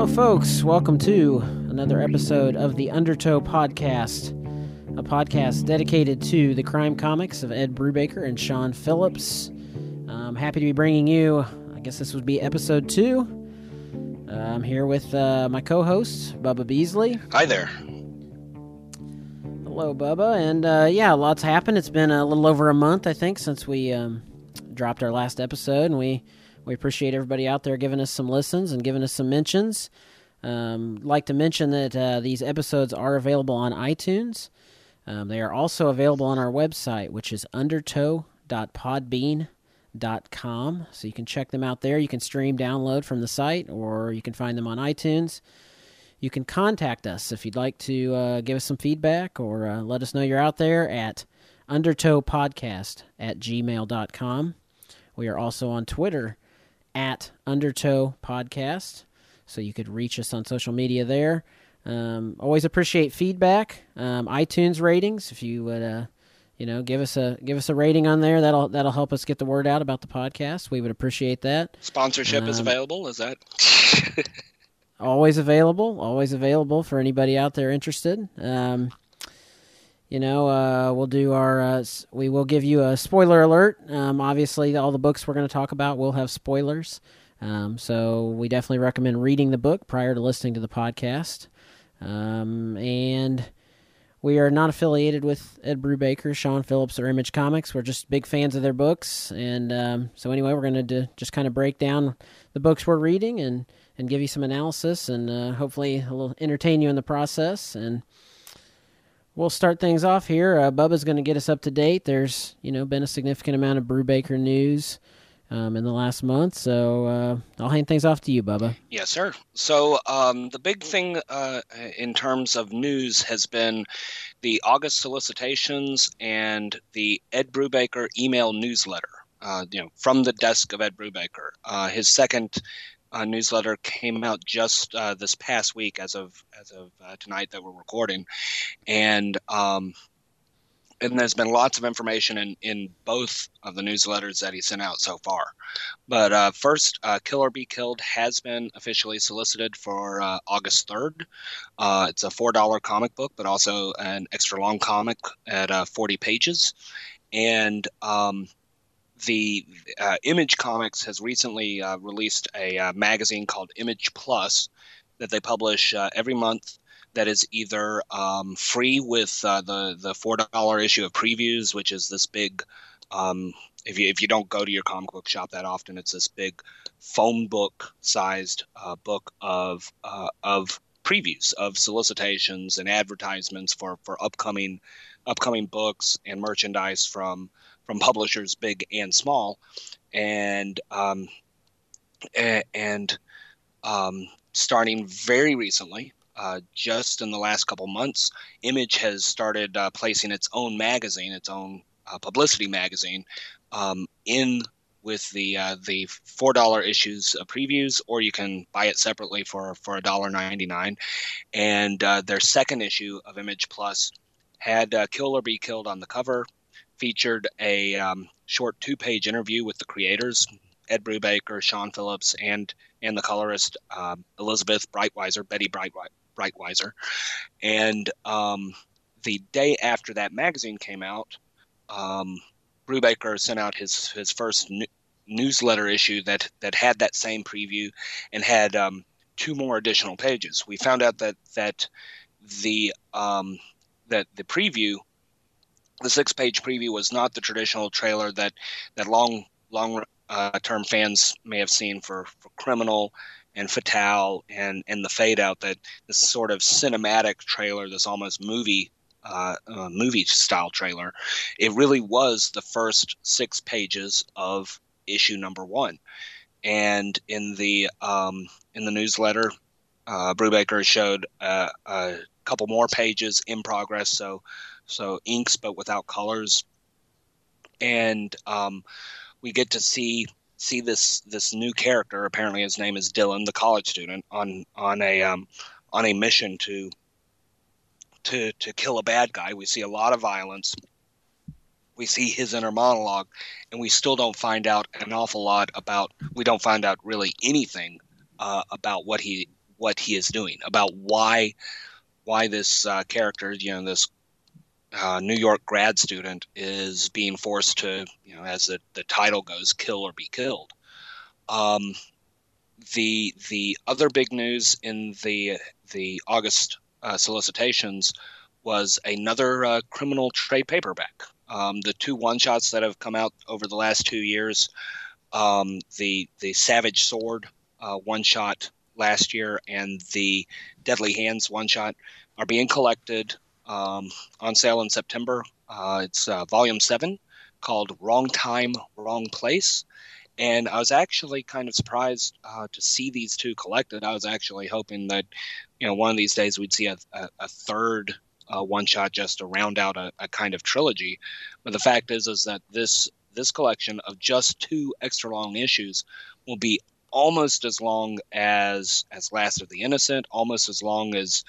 Hello, folks. Welcome to another episode of the Undertow Podcast, a podcast dedicated to the crime comics of Ed Brubaker and Sean Phillips. I'm happy to be bringing you, I guess this would be episode two. Uh, I'm here with uh, my co host, Bubba Beasley. Hi there. Hello, Bubba. And uh, yeah, lots happened. It's been a little over a month, I think, since we um, dropped our last episode, and we we appreciate everybody out there giving us some listens and giving us some mentions. Um, like to mention that uh, these episodes are available on iTunes. Um, they are also available on our website, which is undertow.podbean.com. So you can check them out there. You can stream, download from the site, or you can find them on iTunes. You can contact us if you'd like to uh, give us some feedback or uh, let us know you're out there at undertowpodcast at gmail.com. We are also on Twitter at Undertow Podcast, so you could reach us on social media there. Um, always appreciate feedback, um, iTunes ratings. If you would, uh, you know, give us a give us a rating on there, that'll that'll help us get the word out about the podcast. We would appreciate that. Sponsorship is Um, available. Is that? always available always available for anybody out there interested um, you know uh, we'll do our uh, we will give you a spoiler alert um, obviously all the books we're going to talk about will have spoilers um, so we definitely recommend reading the book prior to listening to the podcast um, and we are not affiliated with Ed Brubaker, Sean Phillips, or Image Comics. We're just big fans of their books, and um, so anyway, we're going to just kind of break down the books we're reading and and give you some analysis and uh, hopefully a little entertain you in the process. And we'll start things off here. Uh, Bubba's going to get us up to date. There's you know been a significant amount of Brubaker news um, in the last month, so uh, I'll hand things off to you, Bubba. Yes, sir. So um, the big thing uh, in terms of news has been the August solicitations and the Ed Brubaker email newsletter. Uh, you know, from the desk of Ed Brubaker. Uh, his second uh, newsletter came out just uh, this past week, as of as of uh, tonight that we're recording, and um, and there's been lots of information in, in both of the newsletters that he sent out so far. But uh, first, uh, Kill or Be Killed has been officially solicited for uh, August 3rd. Uh, it's a $4 comic book, but also an extra long comic at 40 pages. And um, the uh, Image Comics has recently uh, released a uh, magazine called Image Plus that they publish uh, every month that is either um, free with uh, the the four dollar issue of previews, which is this big. Um, if you if you don't go to your comic book shop that often, it's this big phone book sized uh, book of of previews of solicitations and advertisements for for upcoming upcoming books and merchandise from from publishers big and small, and um, and um, starting very recently, uh, just in the last couple months, Image has started uh, placing its own magazine, its own uh, publicity magazine, um, in with the uh, the four dollar issues uh, previews, or you can buy it separately for for a dollar ninety nine. And uh, their second issue of Image Plus had "Kill or Be Killed" on the cover, featured a um, short two page interview with the creators, Ed Brubaker, Sean Phillips, and and the colorist um, Elizabeth Breitweiser, Betty Brightwi- Breitweiser. And um, the day after that magazine came out, um, Brubaker sent out his his first newsletter issue that that had that same preview and had um, two more additional pages. We found out that that the um, that the preview, the six page preview, was not the traditional trailer that that long long uh, term fans may have seen for, for Criminal and Fatale and and the Fade Out. That this sort of cinematic trailer, this almost movie uh, uh, movie style trailer, it really was the first six pages of issue number one. And in the um, in the newsletter, uh, Brubaker showed uh, a couple more pages in progress, so so inks but without colors, and um, we get to see see this this new character. Apparently, his name is Dylan, the college student, on on a um, on a mission to to to kill a bad guy. We see a lot of violence. We see his inner monologue, and we still don't find out an awful lot about. We don't find out really anything uh, about what he what he is doing, about why why this uh, character, you know, this uh, New York grad student is being forced to, you know, as the, the title goes, kill or be killed. Um, the the other big news in the the August uh, solicitations was another uh, criminal trade paperback. Um, the two one shots that have come out over the last two years, um, the the Savage Sword uh, one shot last year and the Deadly Hands one shot are being collected um, on sale in September. Uh, it's uh, volume seven called Wrong Time, Wrong Place. And I was actually kind of surprised uh, to see these two collected. I was actually hoping that, you know, one of these days we'd see a, a, a third uh, one shot just to round out a, a, kind of trilogy. But the fact is, is that this this collection of just two extra long issues will be almost as long as as Last of the Innocent, almost as long as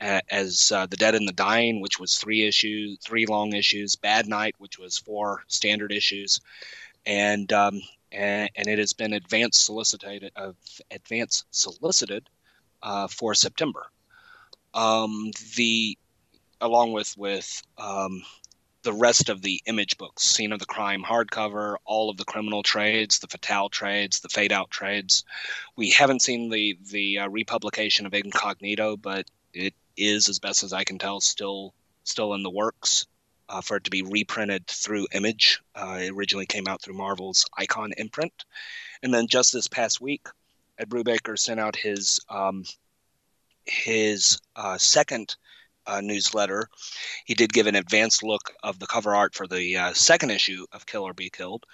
as uh, The Dead and the Dying, which was three issues, three long issues, Bad Night, which was four standard issues, and um, and, and, it has been advanced solicited, uh, advanced solicited uh, for September. Um, the along with with um, the rest of the image books, Scene of the Crime hardcover, all of the criminal trades, the Fatale trades, the Fade Out trades. We haven't seen the the uh, republication of Incognito, but it is, as best as I can tell, still still in the works uh, for it to be reprinted through Image. Uh, it originally came out through Marvel's Icon imprint, and then just this past week, Ed Brubaker sent out his um, his uh, second uh, newsletter, he did give an advanced look of the cover art for the uh, second issue of Kill or Be Killed,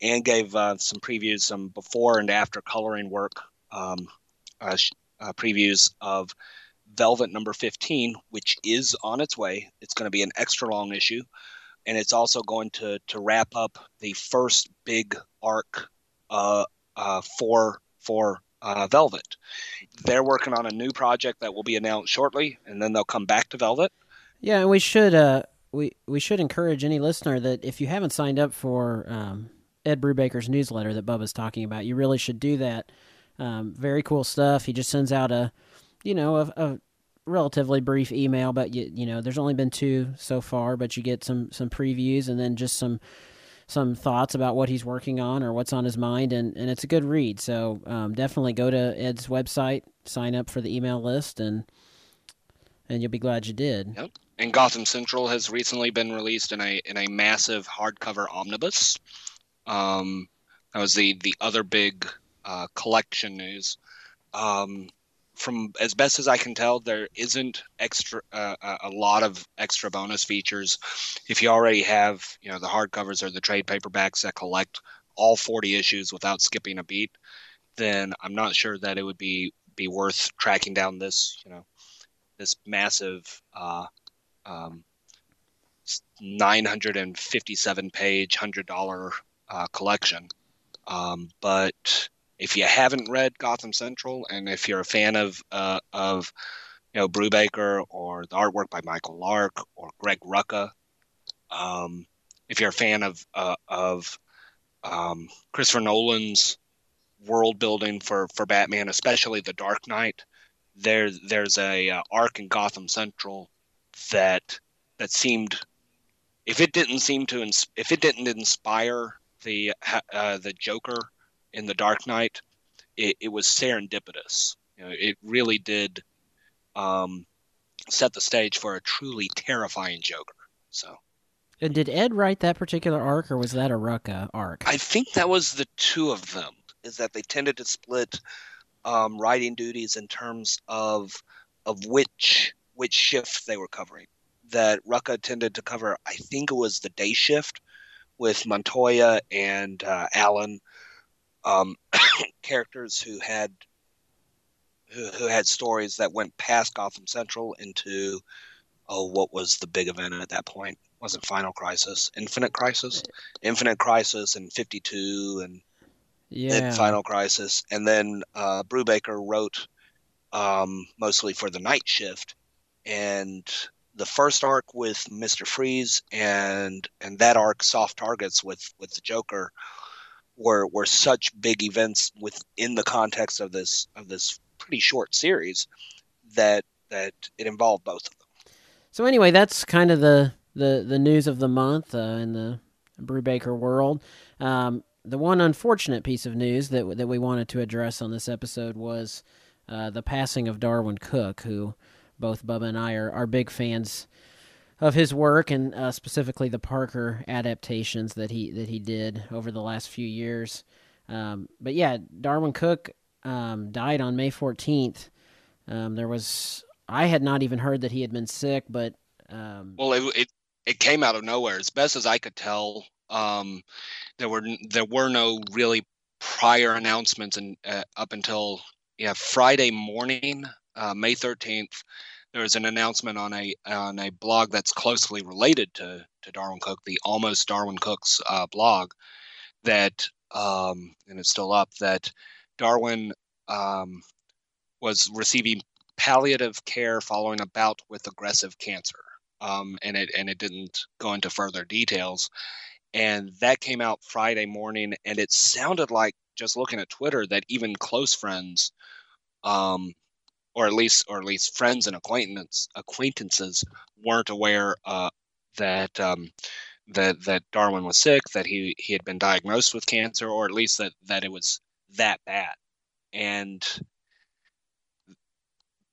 and gave uh, some previews, some before and after coloring work um, uh, uh, previews of Velvet number 15, which is on its way. It's going to be an extra long issue, and it's also going to to wrap up the first big arc uh, for for uh, Velvet. They're working on a new project that will be announced shortly, and then they'll come back to Velvet. Yeah, and we should uh, we we should encourage any listener that if you haven't signed up for um, Ed Brubaker's newsletter that Bubba's talking about, you really should do that. Um, very cool stuff. He just sends out a, you know, a, a relatively brief email, but you you know, there's only been two so far, but you get some some previews and then just some some thoughts about what he's working on or what's on his mind, and, and it's a good read. So um, definitely go to Ed's website, sign up for the email list, and and you'll be glad you did. Yep. And Gotham Central has recently been released in a in a massive hardcover omnibus. Um, that was the the other big uh, collection news. Um, from as best as I can tell, there isn't extra uh, a lot of extra bonus features. If you already have, you know, the hardcovers or the trade paperbacks that collect all 40 issues without skipping a beat, then I'm not sure that it would be be worth tracking down this, you know, this massive uh, um, 957 page, hundred dollar uh, collection. Um, but if you haven't read Gotham Central, and if you're a fan of uh, of you know Brubaker or the artwork by Michael Lark or Greg Rucka, um, if you're a fan of uh, of um, Christopher Nolan's world building for for Batman, especially The Dark Knight, there there's a uh, arc in Gotham Central that that seemed if it didn't seem to if it didn't inspire the uh, the Joker in The Dark Knight, it, it was serendipitous. You know, it really did um, set the stage for a truly terrifying Joker. So. And did Ed write that particular arc, or was that a Rucka arc? I think that was the two of them. Is that they tended to split um, writing duties in terms of of which which shift they were covering. That Rucka tended to cover, I think it was the day shift, with Montoya and uh, Allen, um, characters who had who, who, had stories that went past Gotham Central into oh what was the big event at that point. Wasn't Final Crisis Infinite Crisis? Infinite Crisis and 52 and yeah. then Final Crisis. And then uh, Brubaker wrote um, mostly for the night shift. And the first arc with Mister Freeze and and that arc soft targets with with the Joker were were such big events within the context of this of this pretty short series that that it involved both of them. So anyway, that's kind of the the, the news of the month uh, in the Brubaker world. Um, the one unfortunate piece of news that that we wanted to address on this episode was uh, the passing of Darwyn Cooke, who both Bubba and I are, are big fans of his work, and uh, specifically the Parker adaptations that he that he did over the last few years. Um, but yeah, Darwyn Cooke um, died on May fourteenth. Um, there was I had not even heard that he had been sick, but um, well, it, it it came out of nowhere. As best as I could tell, um, there were there were no really prior announcements, and uh, up until yeah Friday morning, uh, May thirteenth, there was an announcement on a on a blog that's closely related to to Darwyn Cooke, the Almost Darwyn Cooke's uh, blog, that um, and it's still up that Darwyn um, was receiving palliative care following a bout with aggressive cancer. Um, and it and it didn't go into further details. And that came out Friday morning, and it sounded like just looking at Twitter that even close friends, um, or at least or at least friends and acquaintances acquaintances weren't aware uh, that um, that that Darwyn was sick, that he he had been diagnosed with cancer, or at least that that it was that bad. And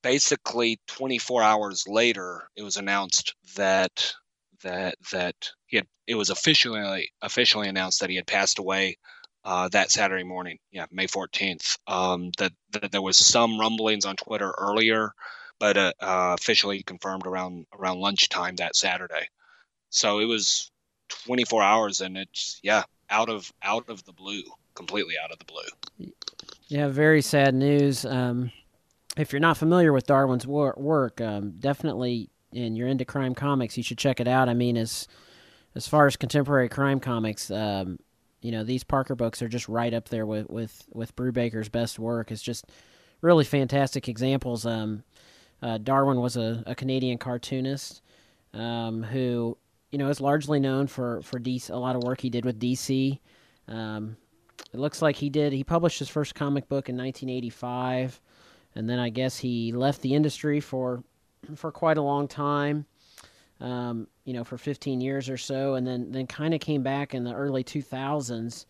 basically 24 hours later, it was announced that that that he had it was officially officially announced that he had passed away uh, that Saturday morning, yeah, May 14th. Um, that, that there was some rumblings on Twitter earlier, but uh, uh, officially confirmed around around lunchtime that Saturday. So it was 24 hours, and it's yeah, out of out of the blue, completely out of the blue. Yeah, very sad news. Um, if you're not familiar with Darwyn's wor- work, um, definitely, and you're into crime comics, you should check it out. I mean, as as far as contemporary crime comics, um, you know, these Parker books are just right up there with with with Brubaker's best work. It's just really fantastic examples. Um, uh, Darwyn was a, a Canadian cartoonist um, who, you know, is largely known for for DC, a lot of work he did with DC. Um, it looks like he did. He published his first comic book in 1985 and then I guess he left the industry for for quite a long time. Um, you know, for 15 years or so, and then then kind of came back in the early 2000s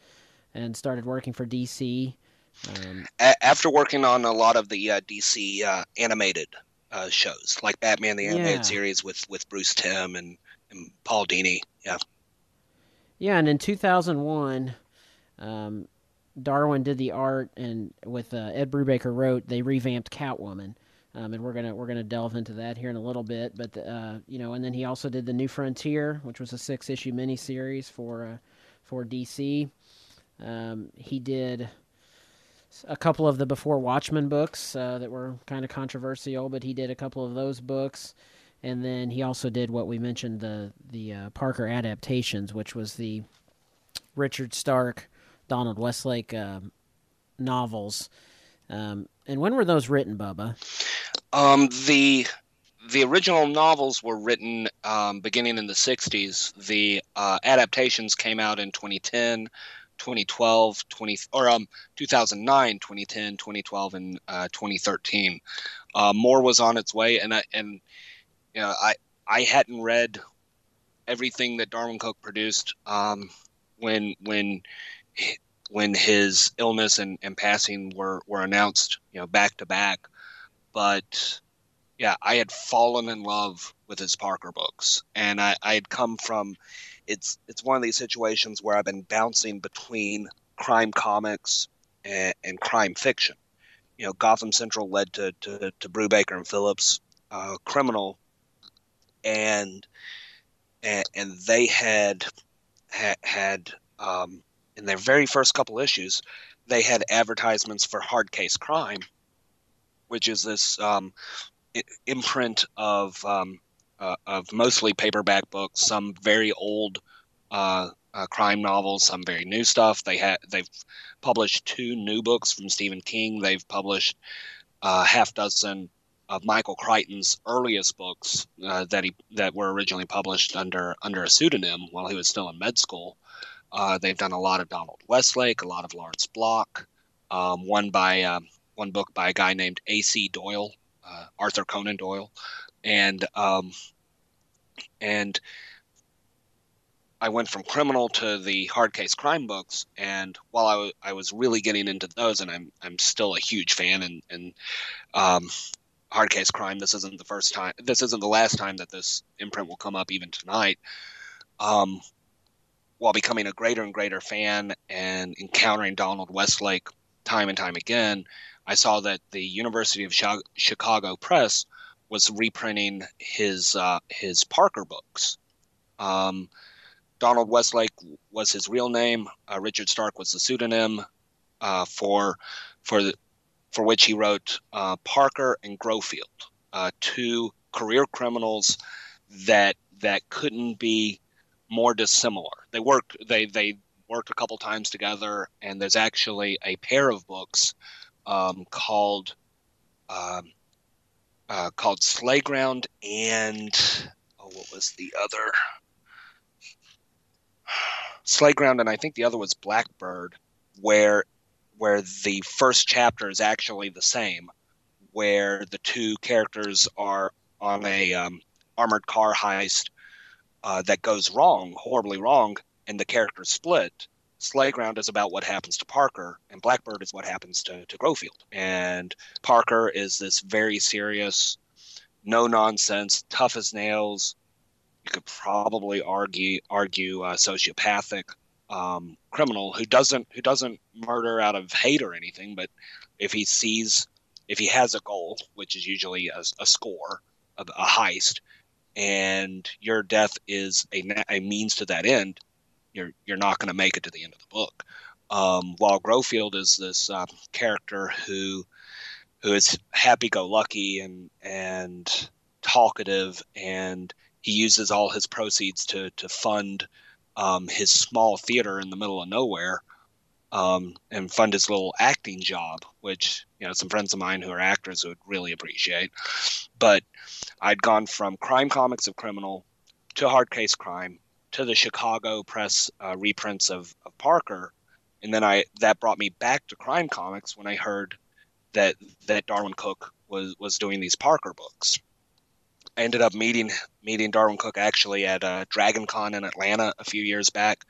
and started working for DC. Um, After working on a lot of the uh, DC uh, animated uh, shows, like Batman the Animated yeah. Series with with Bruce Timm and, and Paul Dini, yeah. Yeah, and in 2001, um, Darwyn did the art, and with uh, Ed Brubaker wrote, they revamped Catwoman. Um, and we're gonna we're gonna delve into that here in a little bit. But uh, you know, and then he also did the New Frontier, which was a six issue miniseries for uh, for DC. Um, he did a couple of the Before Watchmen books uh, that were kind of controversial, but he did a couple of those books. And then he also did what we mentioned the the uh, Parker adaptations, which was the Richard Stark Donald Westlake uh, novels. Um, and when were those written, Bubba? Um, the the original novels were written um, beginning in the 60s. The uh, adaptations came out in 2010, 2012, 20 or um 2009, 2010, 2012, and uh, 2013. Uh, more was on its way, and I and you know I I hadn't read everything that Darwyn Cooke produced um, when when when his illness and, and passing were, were announced, you know, back to back. But yeah, I had fallen in love with his Parker books, and I, I had come from. It's it's one of these situations where I've been bouncing between crime comics and, and crime fiction. You know, Gotham Central led to to, to Brubaker and Phillips, uh, Criminal, and, and and they had had, had um, in their very first couple issues, they had advertisements for Hard Case Crime, which is this um, imprint of um, uh, of mostly paperback books, some very old uh, uh, crime novels, some very new stuff. They had they've published two new books from Stephen King. They've published a uh, half dozen of Michael Crichton's earliest books uh, that he that were originally published under under a pseudonym while he was still in med school. Uh, they've done a lot of Donald Westlake, a lot of Lawrence Block, um, one by um, one book by a guy named A.C. Doyle, uh, Arthur Conan Doyle, and um, and I went from criminal to the hard case crime books, and while I, w- I was really getting into those, and I'm I'm still a huge fan, and and um, hard case crime. This isn't the first time. This isn't the last time that this imprint will come up, even tonight. Um, while becoming a greater and greater fan and encountering Donald Westlake time and time again, I saw that the University of Chicago Press was reprinting his uh, his Parker books. Um, Donald Westlake was his real name. Uh, Richard Stark was the pseudonym uh, for for the, for which he wrote uh, Parker and Grofield, uh, two career criminals that that couldn't be more dissimilar. They worked they they worked a couple times together, and there's actually a pair of books um, called um, uh, called Slayground and oh, what was the other? Slayground, and I think the other was Blackbird, where where the first chapter is actually the same, where the two characters are on a um, armored car heist uh, that goes wrong, horribly wrong, and the characters split. Slayground is about what happens to Parker, and Blackbird is what happens to, to Grofield. And Parker is this very serious, no nonsense, tough as nails, you could probably argue argue a sociopathic um, criminal who doesn't who doesn't murder out of hate or anything, but if he sees if he has a goal, which is usually a, a score, a, a, heist, and your death is a, a means to that end, you're you're not going to make it to the end of the book. Um, while Grofield is this um, character who who is happy-go-lucky and and talkative and he uses all his proceeds to to fund um, his small theater in the middle of nowhere um, and fund his little acting job, which you know some friends of mine who are actors would really appreciate. But I'd gone from crime comics of criminal to hard case crime to the Chicago press uh, reprints of, of Parker, and then I that brought me back to crime comics when I heard that that Darwyn Cooke was was doing these Parker books. I ended up meeting meeting Darwyn Cooke actually at uh, Dragon Con in Atlanta a few years back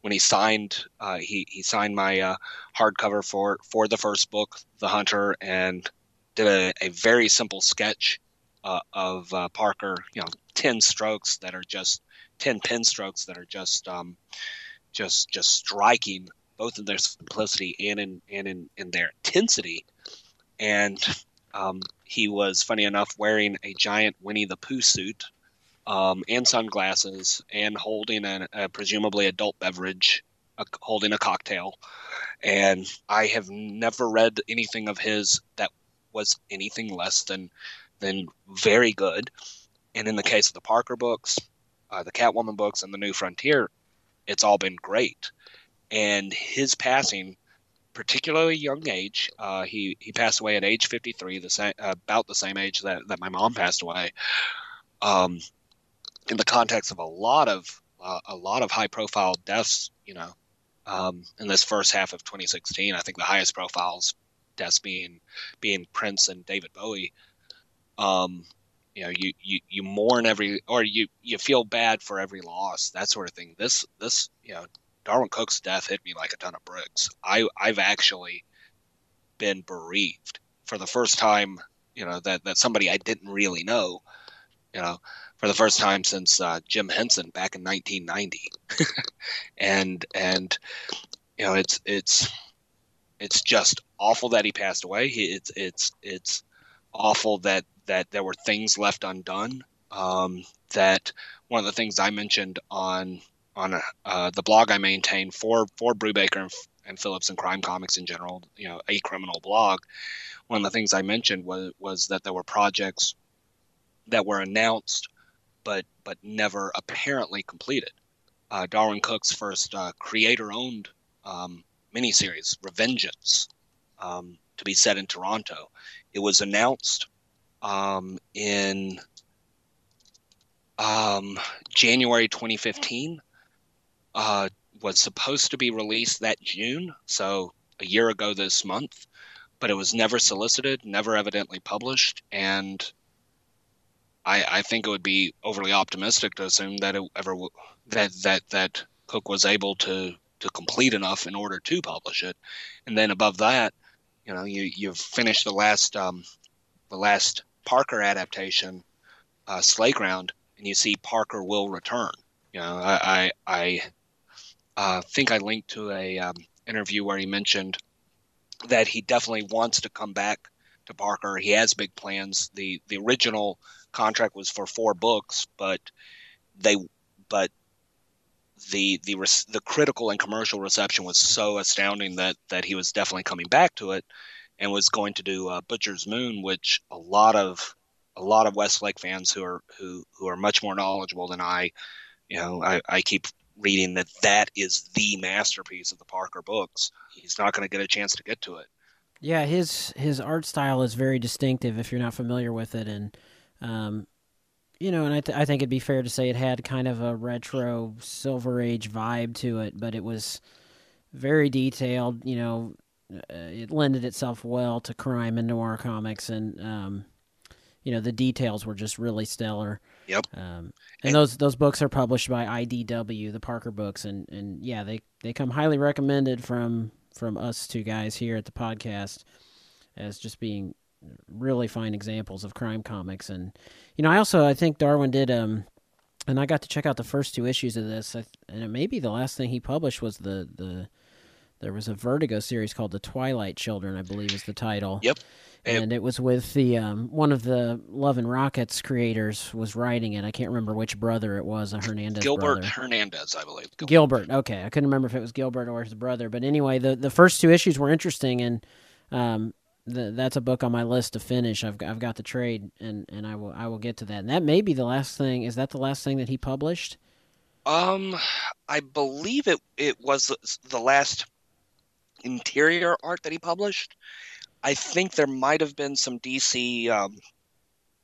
when he signed uh, he he signed my uh, hardcover for for the first book, The Hunter, and did a, a very simple sketch uh, of uh, Parker. You know, ten strokes that are just ten pen strokes that are just um, just just striking, both in their simplicity and in and in, in their intensity. And um, he was funny enough wearing a giant Winnie the Pooh suit um, and sunglasses and holding an, a presumably adult beverage, a, holding a cocktail. And I have never read anything of his that was anything less than than very good. And in the case of the Parker books, uh, the Catwoman books, and the New Frontier, it's all been great. And his passing particularly young age. Uh, he he passed away at age 53, the same about the same age that, that my mom passed away. Um, in the context of a lot of uh, a lot of high profile deaths, you know, um, in this first half of 2016, I think the highest profiles deaths being being Prince and David Bowie. Um, you know, you, you, you mourn every, or you, you feel bad for every loss, that sort of thing. This, this, you know, Darwyn Cooke's death hit me like a ton of bricks. I I've actually been bereaved for the first time. You know that that somebody I didn't really know. You know, for the first time since uh, Jim Henson back in 1990, and and you know it's it's it's just awful that he passed away. It's it's it's awful that that there were things left undone. Um, that one of the things I mentioned on on uh, the blog I maintain for for Brubaker and, and Phillips and crime comics in general, you know, a criminal blog. One of the things I mentioned was was that there were projects that were announced but but never apparently completed. Uh, Darwyn Cooke's first uh, creator-owned um, miniseries, Revengeance, um, to be set in Toronto. It was announced um, in um, January 2015 uh, was supposed to be released that June, so a year ago this month. but it was never solicited, never evidently published, and I, I think it would be overly optimistic to assume that it ever that that that Cooke was able to to complete enough in order to publish it, and then above that, you know, you you've finished the last um, the last Parker adaptation, uh, Slayground, and you see Parker will return. You know, I I, I uh, think I linked to a um, interview where he mentioned that he definitely wants to come back to Parker. He has big plans. the The original contract was for four books, but they but the the the critical and commercial reception was so astounding that that he was definitely coming back to it and was going to do uh, Butcher's Moon, which a lot of a lot of Westlake fans who are who who are much more knowledgeable than I, you know, I, I keep reading that that is the masterpiece of the Parker books. He's not going to get a chance to get to it. Yeah, his his art style is very distinctive if you're not familiar with it, and um, you know, and I, th- I think it'd be fair to say it had kind of a retro Silver Age vibe to it, but it was very detailed. You know, it lended itself well to crime and noir comics, and um, you know the details were just really stellar. Yep. Um, and, and, those those books are published by IDW, the Parker books, and and yeah, they they come highly recommended from from us two guys here at the podcast as just being really fine examples of crime comics. And you know, I also I think Darwyn did um, and I got to check out the first two issues of this, and it maybe the last thing he published was the the there was a Vertigo series called The Twilight Children, I believe is the title. Yep. And it was with the um, one of the Love and Rockets creators was writing it. I can't remember which brother it was, a Hernandez Gilbert brother. Hernandez, I believe. Gilbert. Gilbert. Okay, I couldn't remember if it was Gilbert or his brother, but anyway, the the first two issues were interesting, and um, the, that's a book on my list to finish. I've I've got the trade, and, and I will I will get to that. And that may be the last thing. Is that the last thing that he published? Um, I believe it it was the last interior art that he published. I think there might have been some DC um,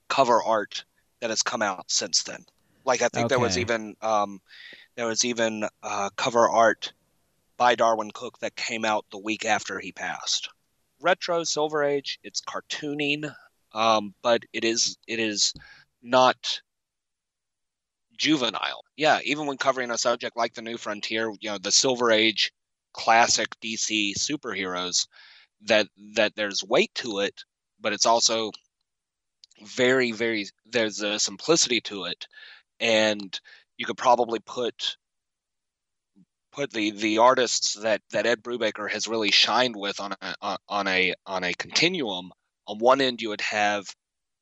cover art that has come out since then. Like I think okay. there was even um, there was even uh, cover art by Darwyn Cooke that came out the week after he passed. Retro Silver Age, it's cartooning, um, but it is it is not juvenile. Yeah, even when covering a subject like the New Frontier, you know, the Silver Age classic DC superheroes that that there's weight to it, but it's also very very there's a simplicity to it, and you could probably put put the the artists that that Ed Brubaker has really shined with on a on a on a continuum. On one end, you would have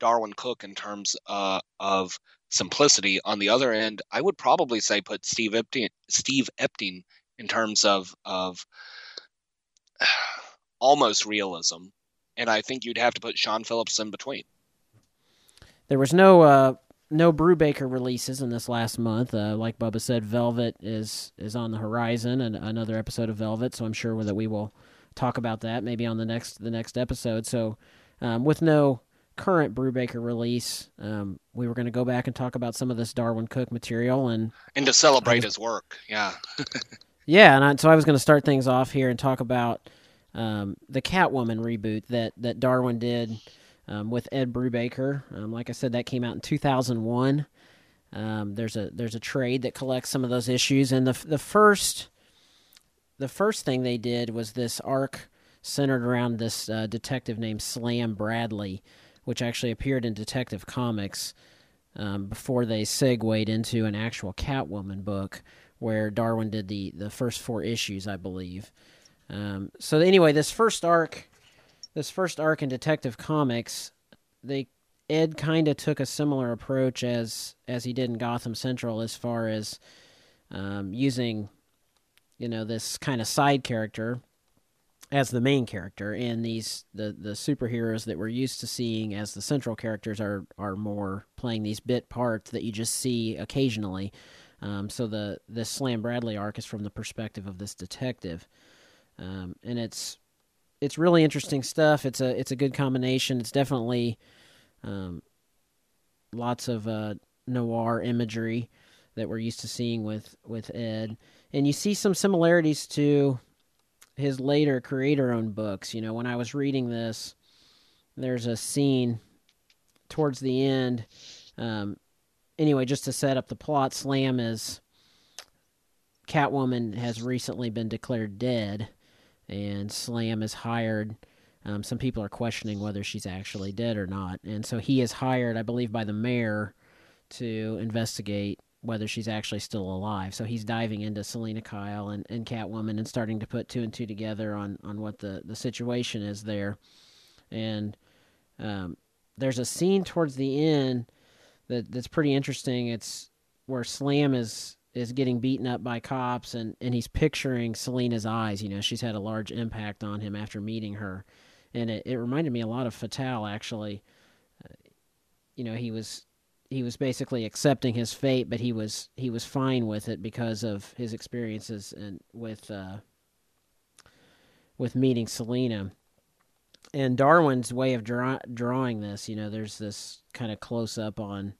Darwyn Cooke in terms uh, of simplicity. On the other end, I would probably say put Steve Epting, Steve Epting in terms of of almost realism, and I think you'd have to put Sean Phillips in between. There was no uh, no Brubaker releases in this last month. Uh, like Bubba said, Velvet is is on the horizon, and another episode of Velvet. So I'm sure that we will talk about that maybe on the next the next episode. So um, with no current Brubaker release, um, we were going to go back and talk about some of this Darwyn Cooke material and and to celebrate his work. Yeah. Yeah, and I, so I was going to start things off here and talk about um, the Catwoman reboot that that Darwyn did um, with Ed Brubaker. Um, like I said, that came out in 2001. Um, there's a there's a trade that collects some of those issues, and the the first the first thing they did was this arc centered around this uh, detective named Slam Bradley, which actually appeared in Detective Comics um, before they segued into an actual Catwoman book where Darwyn did the the first four issues, I believe. Um, so anyway, this first arc, this first arc in Detective Comics, they Ed kind of took a similar approach as as he did in Gotham Central, as far as um, using, you know, this kind of side character as the main character, and these the the superheroes that we're used to seeing as the central characters are are more playing these bit parts that you just see occasionally. Um, so the the Slam Bradley arc is from the perspective of this detective, um, and it's it's really interesting stuff. It's a it's a good combination. It's definitely um, lots of uh, noir imagery that we're used to seeing with with Ed, and you see some similarities to his later creator-owned books. You know, when I was reading this, there's a scene towards the end. Um, anyway, just to set up the plot, Slam is Catwoman has recently been declared dead, and Slam is hired. Um, some people are questioning whether she's actually dead or not, and so he is hired, I believe, by the mayor to investigate whether she's actually still alive. So he's diving into Selina Kyle and, and Catwoman and starting to put two and two together on, on what the, the situation is there. And um, there's a scene towards the end that that's pretty interesting. It's where Slam is is getting beaten up by cops and, and he's picturing Selina's eyes. You know, she's had a large impact on him after meeting her. And it, it reminded me a lot of Fatale, actually. Uh, you know, he was he was basically accepting his fate, but he was he was fine with it because of his experiences and with uh, with meeting Selina. And Darwyn's way of draw, drawing this, you know, there's this kind of close up on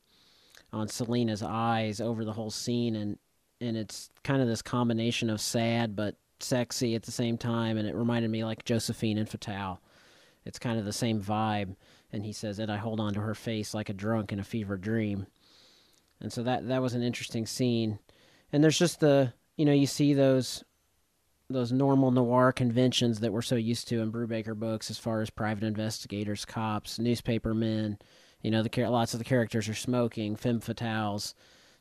on Selina's eyes over the whole scene, and and it's kind of this combination of sad but sexy at the same time, and it reminded me like Josephine and Fatale. It's kind of the same vibe, and he says that I hold on to her face like a drunk in a fever dream, and so that that was an interesting scene, and there's just the you know you see those those normal noir conventions that we're so used to in Brubaker books, as far as private investigators, cops, newspaper men, you know, the lots of the characters are smoking, femme fatales.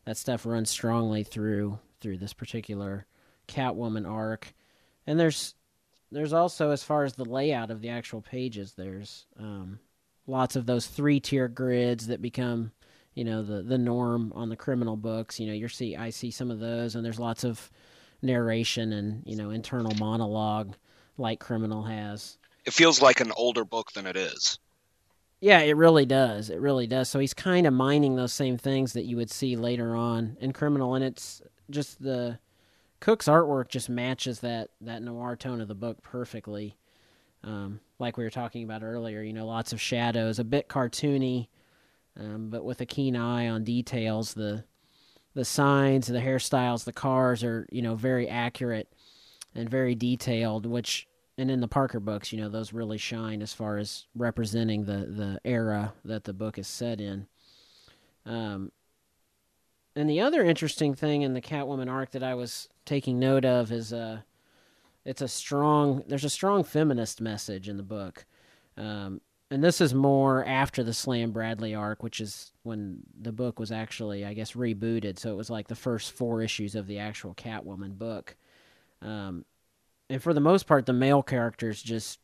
That stuff runs strongly through through this particular Catwoman arc, and there's there's also as far as the layout of the actual pages, there's um, lots of those three tier grids that become you know the the norm on the criminal books. You know, you see I see some of those, and there's lots of narration and you know internal monologue like Criminal has. It feels like an older book than it is. Yeah, it really does. It really does. So he's kind of mining those same things that you would see later on in Criminal, and it's just the Cooke's artwork just matches that that noir tone of the book perfectly. Um, like we were talking about earlier, you know, lots of shadows, a bit cartoony, um, but with a keen eye on details. The the signs, the hairstyles, the cars are you know very accurate and very detailed, which and in the Parker books, you know, those really shine as far as representing the the era that the book is set in. Um, and the other interesting thing in the Catwoman arc that I was taking note of is uh, it's a strong there's a strong feminist message in the book. Um, and this is more after the Slam Bradley arc, which is when the book was actually, I guess, rebooted. So it was like the first four issues of the actual Catwoman book. Um, and for the most part, the male characters just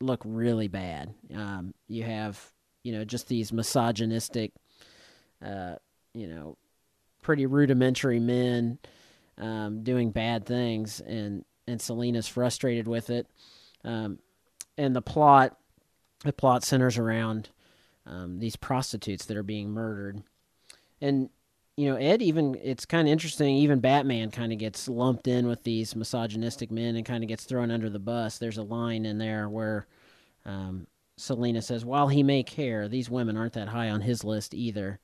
look really bad. Um, you have, you know, just these misogynistic, uh, you know, pretty rudimentary men um, doing bad things, and and Selina's frustrated with it. Um, and the plot, the plot centers around um, these prostitutes that are being murdered, and you know, Ed even it's kind of interesting. Even Batman kind of gets lumped in with these misogynistic men and kind of gets thrown under the bus. There's a line in there where um, Selina says, "While he may care, these women aren't that high on his list either."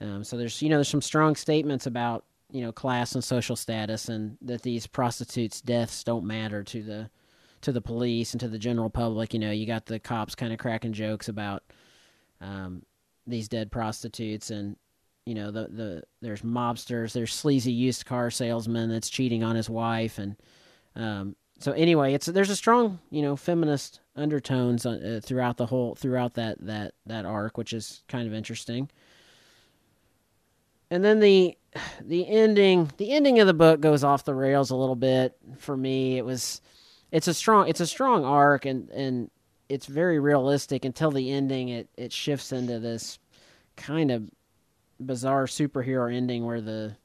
Um, so there's you know there's some strong statements about you know class and social status, and that these prostitutes' deaths don't matter to the to the police and to the general public. You know, you got the cops kind of cracking jokes about um, these dead prostitutes and you know the the there's mobsters, there's sleazy used car salesman that's cheating on his wife, and um, so anyway, it's there's a strong you know feminist undertones uh, throughout the whole throughout that that that arc, which is kind of interesting. And then the the ending the ending of the book goes off the rails a little bit for me. It was it's a strong it's a strong arc and and it's very realistic until the ending. It it shifts into this kind of bizarre superhero ending where the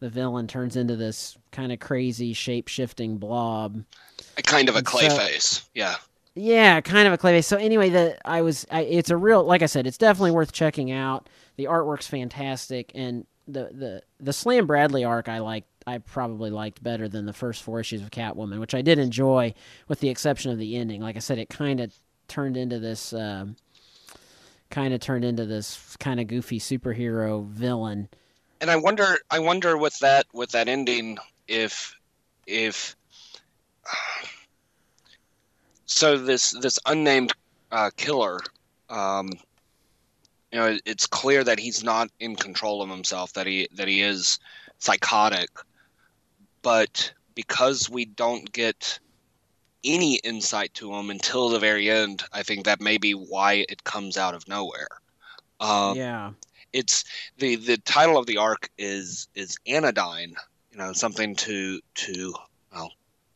the villain turns into this kind of crazy shape shifting blob. A kind of a clay so, face, yeah. Yeah, kind of a clay face. So anyway, the I was I, it's a real like I said, it's definitely worth checking out. The artwork's fantastic, and the the the Slam Bradley arc I liked. I probably liked better than the first four issues of Catwoman, which I did enjoy, with the exception of the ending. Like I said, it kind of turned into this. Um, kind of turned into this kind of goofy superhero villain. And I wonder, I wonder with that with that ending if if so this this unnamed uh, killer, um, you know, it's clear that he's not in control of himself. That he that he is psychotic, but because we don't get any insight to him until the very end, I think that may be why it comes out of nowhere. Um, yeah, it's the the title of the arc is is anodyne. You know, something to to well,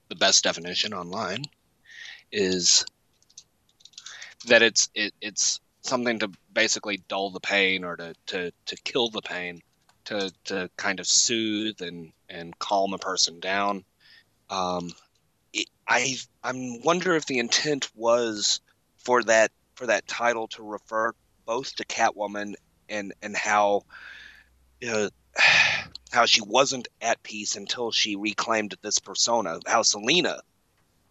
the best definition online is that it's it, it's something to basically dull the pain or to, to, to kill the pain, to, to kind of soothe and, and calm a person down. Um, it, I I wonder if the intent was for that for that title to refer both to Catwoman and and how know, how she wasn't at peace until she reclaimed this persona. How Selina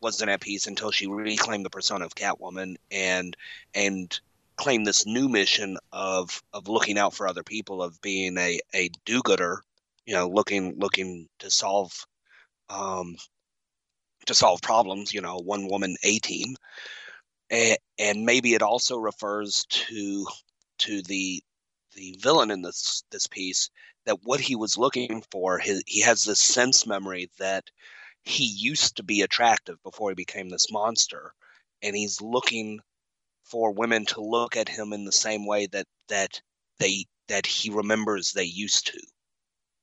wasn't at peace until she reclaimed the persona of Catwoman and and claimed this new mission of of looking out for other people, of being a a do-gooder, you know, looking looking to solve um, to solve problems. You know, one woman A team, and, and maybe it also refers to to the the villain in this this piece that what he was looking for his, he has this sense memory that he used to be attractive before he became this monster and he's looking for women to look at him in the same way that that they that he remembers they used to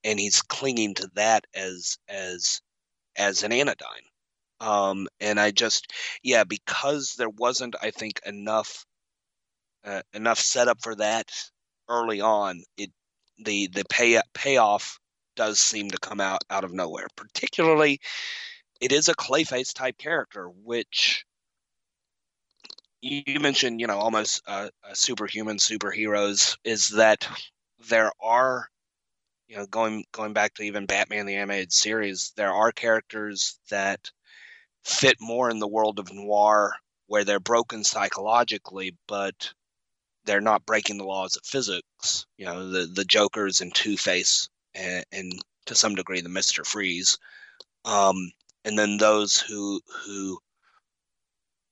and he's clinging to that as as as an anodyne um and i just yeah because there wasn't i think enough uh, enough setup for that early on it the the pay payoff does seem to come out out of nowhere. Particularly, it is a Clayface type character, which you mentioned, you know, almost uh, superhuman superheroes. Is that there are, you know, going going back to even Batman the animated series, there are characters that fit more in the world of noir where they're broken psychologically, but they're not breaking the laws of physics. You know, the the Joker's and Two Face and, and to some degree the Mister Freeze, um, and then those who who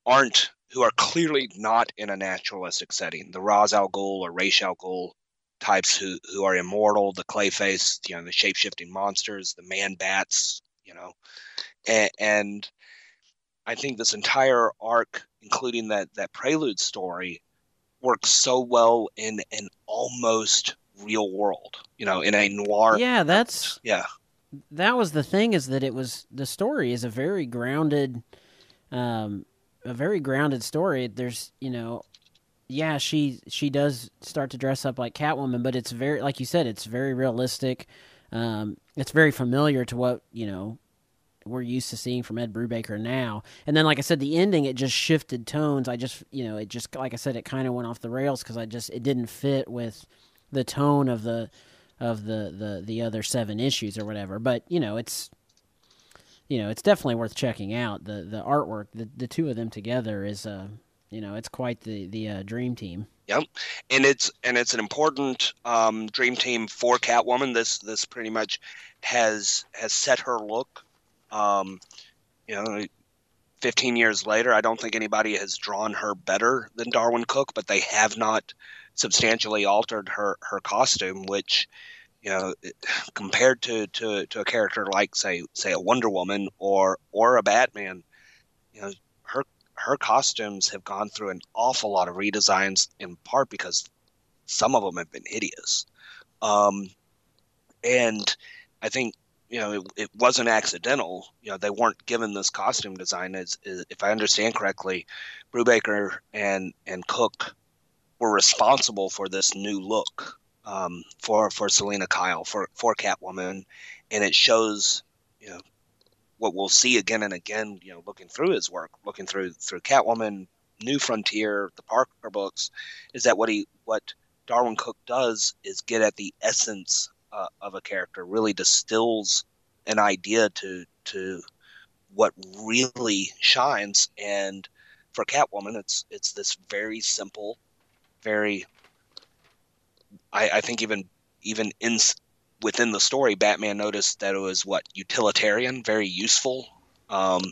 aren't who are clearly not in a naturalistic setting, the Ra's al Ghul or Ra's al Ghul types who who are immortal, the Clayface, you know, the shape shifting monsters, the man bats, you know, and, and I think this entire arc, including that that prelude story, works so well in an almost real world, you know, in a noir. Yeah, that's yeah. That was the thing is that it was the story is a very grounded, um, a very grounded story. There's you know, yeah, she she does start to dress up like Catwoman, but it's very like you said, it's very realistic. Um, it's very familiar to what you know we're used to seeing from Ed Brubaker now. And then, like I said, the ending it just shifted tones. I just you know it just like I said, it kind of went off the rails because I just it didn't fit with the tone of the of the, the the other seven issues or whatever. But you know, it's you know, it's definitely worth checking out. The the artwork, the the two of them together is uh you know, it's quite the the uh, dream team. Yep, and it's and it's an important um, dream team for Catwoman. This this pretty much has has set her look. Um, you know, 15 years later, I don't think anybody has drawn her better than Darwyn Cooke, but they have not substantially altered her her costume, which you know compared to, to, to a character like say say a Wonder Woman or or a Batman, you know her her costumes have gone through an awful lot of redesigns in part because some of them have been hideous, um, and I think you know it, it, wasn't accidental. You know they weren't given this costume design as, as if I understand correctly, Brubaker and and Cooke were responsible for this new look um, for for Selina Kyle for for Catwoman, and it shows you know what we'll see again and again. You know, looking through his work, looking through through Catwoman, New Frontier, the Parker books, is that what he what Darwyn Cooke does is get at the essence uh, of a character, really distills an idea to to what really shines and for Catwoman, it's it's this very simple, very I, I think even even in within the story, Batman noticed that it was what utilitarian, very useful. Um,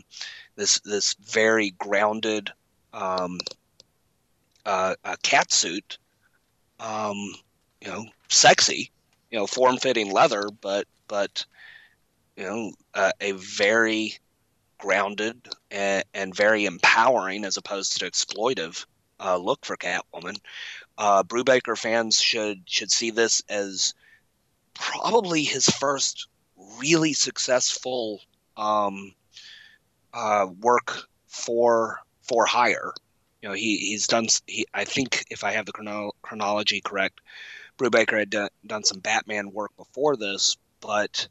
this this very grounded um, uh, cat suit, um, you know, sexy, you know, form fitting leather, but but you know, uh, a very grounded and, and, very empowering as opposed to exploitive uh, look for Catwoman. Uh, Brubaker fans should should see this as probably his first really successful um, uh, work for for hire. You know, he he's done. He I think if I have the chrono, chronology correct, Brubaker had done, done some Batman work before this, but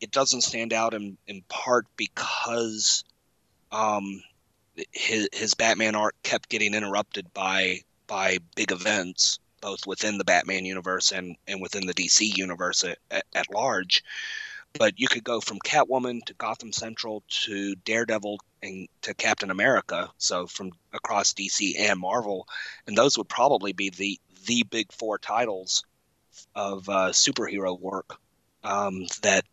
it doesn't stand out in in part because um, his his Batman art kept getting interrupted by by big events, both within the Batman universe and and within the DC universe at, at, large. But you could go from Catwoman to Gotham Central to Daredevil and to Captain America, so from across DC and Marvel, and those would probably be the the big four titles of uh, superhero work um, that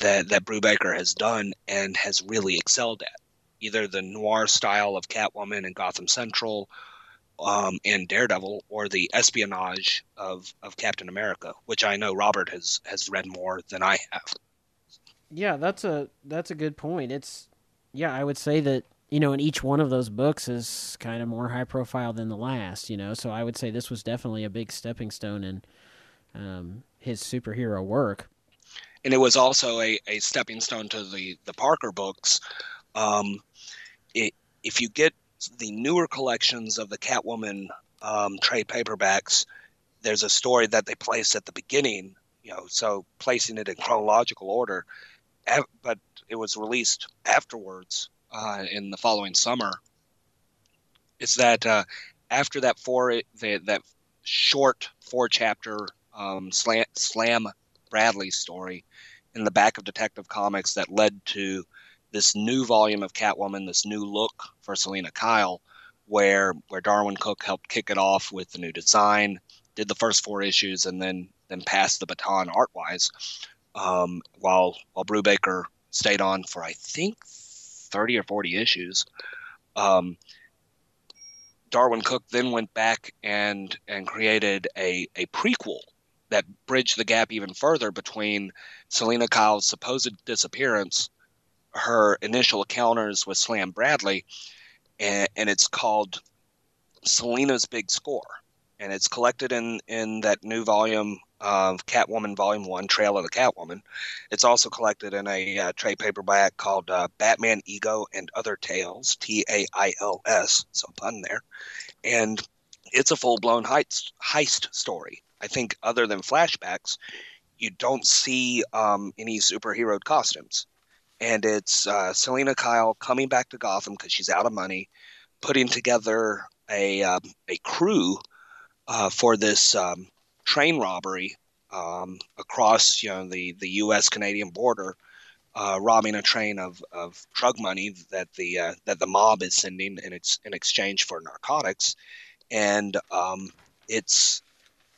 that that Brubaker has done and has really excelled at. Either the noir style of Catwoman and Gotham Central, um, and Daredevil, or the espionage of, of Captain America, which I know Robert has has read more than I have. Yeah, that's a that's a good point. It's yeah, I would say that you know, in each one of those books is kind of more high profile than the last. You know, so I would say this was definitely a big stepping stone in um, his superhero work and it was also a, a stepping stone to the the Parker books. Um, it, if you get the newer collections of the Catwoman um, trade paperbacks, there's a story that they place at the beginning, you know, so placing it in chronological order, but it was released afterwards uh, in the following summer. Is that uh, after that four the, that short four chapter um, slam, slam Bradley story in the back of Detective Comics that led to this new volume of Catwoman, this new look for Selina Kyle, where where Darwyn Cooke helped kick it off with the new design, did the first four issues, and then then passed the baton art wise, um, while while Brubaker stayed on for I think thirty or forty issues. Um, Darwyn Cooke then went back and and created a, a prequel that bridged the gap even further between Selina Kyle's supposed disappearance, her initial encounters with Slam Bradley, and, and it's called Selina's Big Score. And it's collected in, in that new volume of Catwoman Volume 1, Trail of the Catwoman. It's also collected in a uh, trade paperback called uh, Batman Ego and Other Tales, T A I L S, so pun there. And it's a full blown heist, heist story. I think other than flashbacks, you don't see um, any superhero costumes. And it's uh, Selina Kyle coming back to Gotham because she's out of money, putting together a um, a crew uh, for this um, train robbery um, across you know the the U.S. Canadian border, uh, robbing a train of, of drug money that the uh, that the mob is sending in its in exchange for narcotics, and um, it's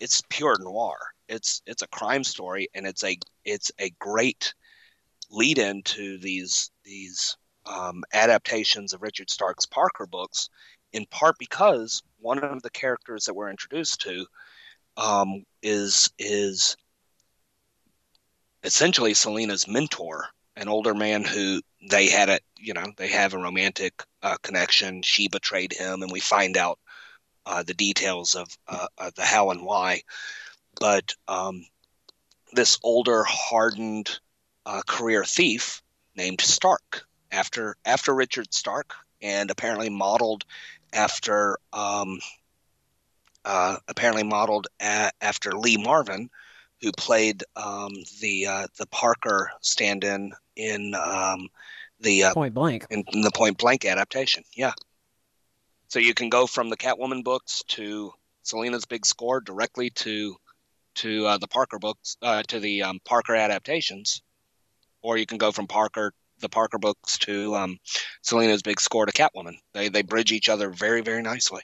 it's pure noir. It's it's a crime story, and it's a it's a great lead in to these these um, adaptations of Richard Stark's Parker books, in part because one of the characters that we're introduced to um, is is essentially Selina's mentor, an older man who they had a you know they have a romantic uh, connection. She betrayed him, and we find out uh, the details of, uh, of, the how and why. But um, this older, hardened uh, career thief named Stark, after after Richard Stark, and apparently modeled after um, uh, apparently modeled a- after Lee Marvin, who played um, the uh, the Parker stand-in in um, the uh, Point Blank in, in, the Point Blank adaptation. Yeah. So you can go from the Catwoman books to Selina's Big Score directly to to uh, the Parker books uh, to the um, Parker adaptations, or you can go from Parker the Parker books to um, Selina's Big Score to Catwoman. They they bridge each other very very nicely.